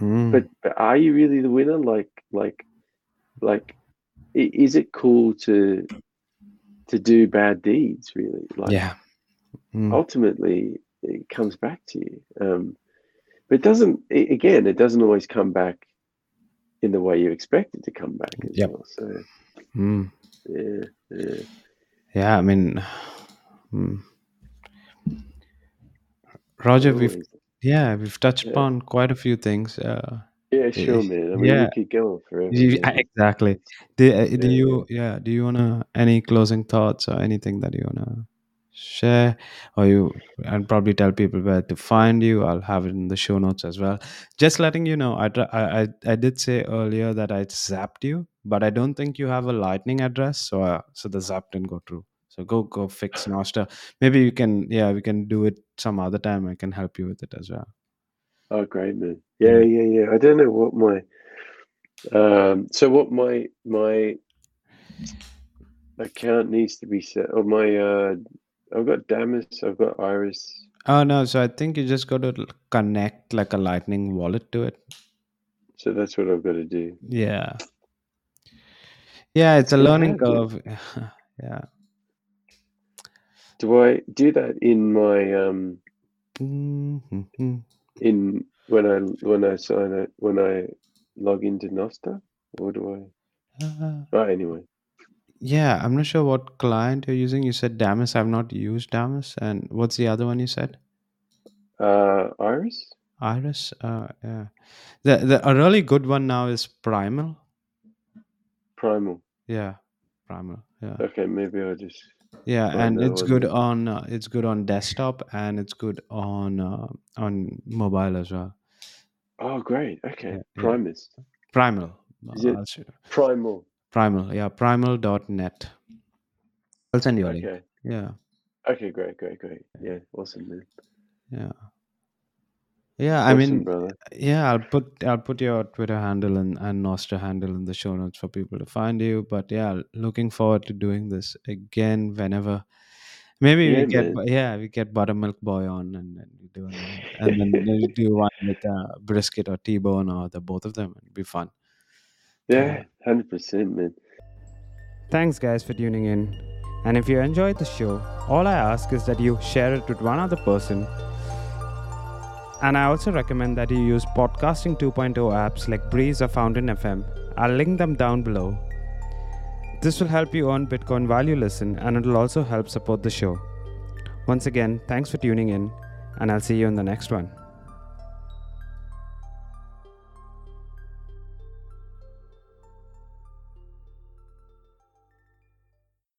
Mm. But, but are you really the winner? Like like like, is it cool to to do bad deeds? Really, like Yeah. Mm. ultimately, it comes back to you. Um, but it doesn't. i again, it doesn't always come back in the way you expect it to come back as Yep. well. So Mm. yeah, yeah, Yeah. I mean, mm. Roger, we've always. yeah we've touched Yeah, upon quite a few things. Uh, yeah, sure, man. I mean, yeah. we could go on forever. It's, exactly. Do, uh, do yeah, you yeah do you wanna any closing thoughts or anything that you wanna share or you and probably tell people where to find you i'll have it in the show notes as well just letting you know i tr- i i, I did say earlier that i zapped you but i don't think you have a lightning address so uh, so the zap didn't go through so go go fix Nostr. maybe you can yeah we can do it some other time i can help you with it as well Oh, great, man. Yeah, yeah, yeah. I don't know what my um. So what my my account needs to be set. Or my uh, I've got Damus. I've got Iris. oh no so i think you just got to connect like a lightning wallet to it So that's what I've got to do. yeah yeah it's a not learning curve yeah Do I do that in my um Mhm. in when I when I sign it when I log into Nostr? Or do I? Uh, Oh, anyway. Yeah, I'm not sure what client you're using. You said Damus. I've not used Damus. And what's the other one you said? Uh, Iris. Iris. Uh, yeah. The the a really good one now is Primal. Primal. Yeah, Primal. Yeah, Okay, maybe I'll just. yeah, find and that it's one good on uh, it's good on desktop and it's good on uh, on mobile as well. Oh, great. Okay, Yeah, yeah. Primus. Primal. Is it- I'll show. Primal. Primal. Yeah, primal.net. I'll send you a link. Okay. Yeah. Okay, great, great, great. Yeah, awesome, man. Yeah. Yeah, I mean, brother. yeah, I'll put I'll put your Twitter handle and and Nostr handle in the show notes for people to find you. But yeah, looking forward to doing this again whenever. Maybe Yeah, we get man. Yeah we get Buttermilk Boy on and then we do and then we do one with uh, brisket or T-bone or the both of them. It'd be fun. Yeah, hundred percent, man. Thanks, guys, for tuning in. And if you enjoyed the show, all I ask is that you share it with one other person. And I also recommend that you use Podcasting 2.0 apps like Breez or Fountain FM. I'll link them down below. This will help you earn Bitcoin while you listen, and it will also help support the show. Once again, thanks for tuning in, and I'll see you in the next one.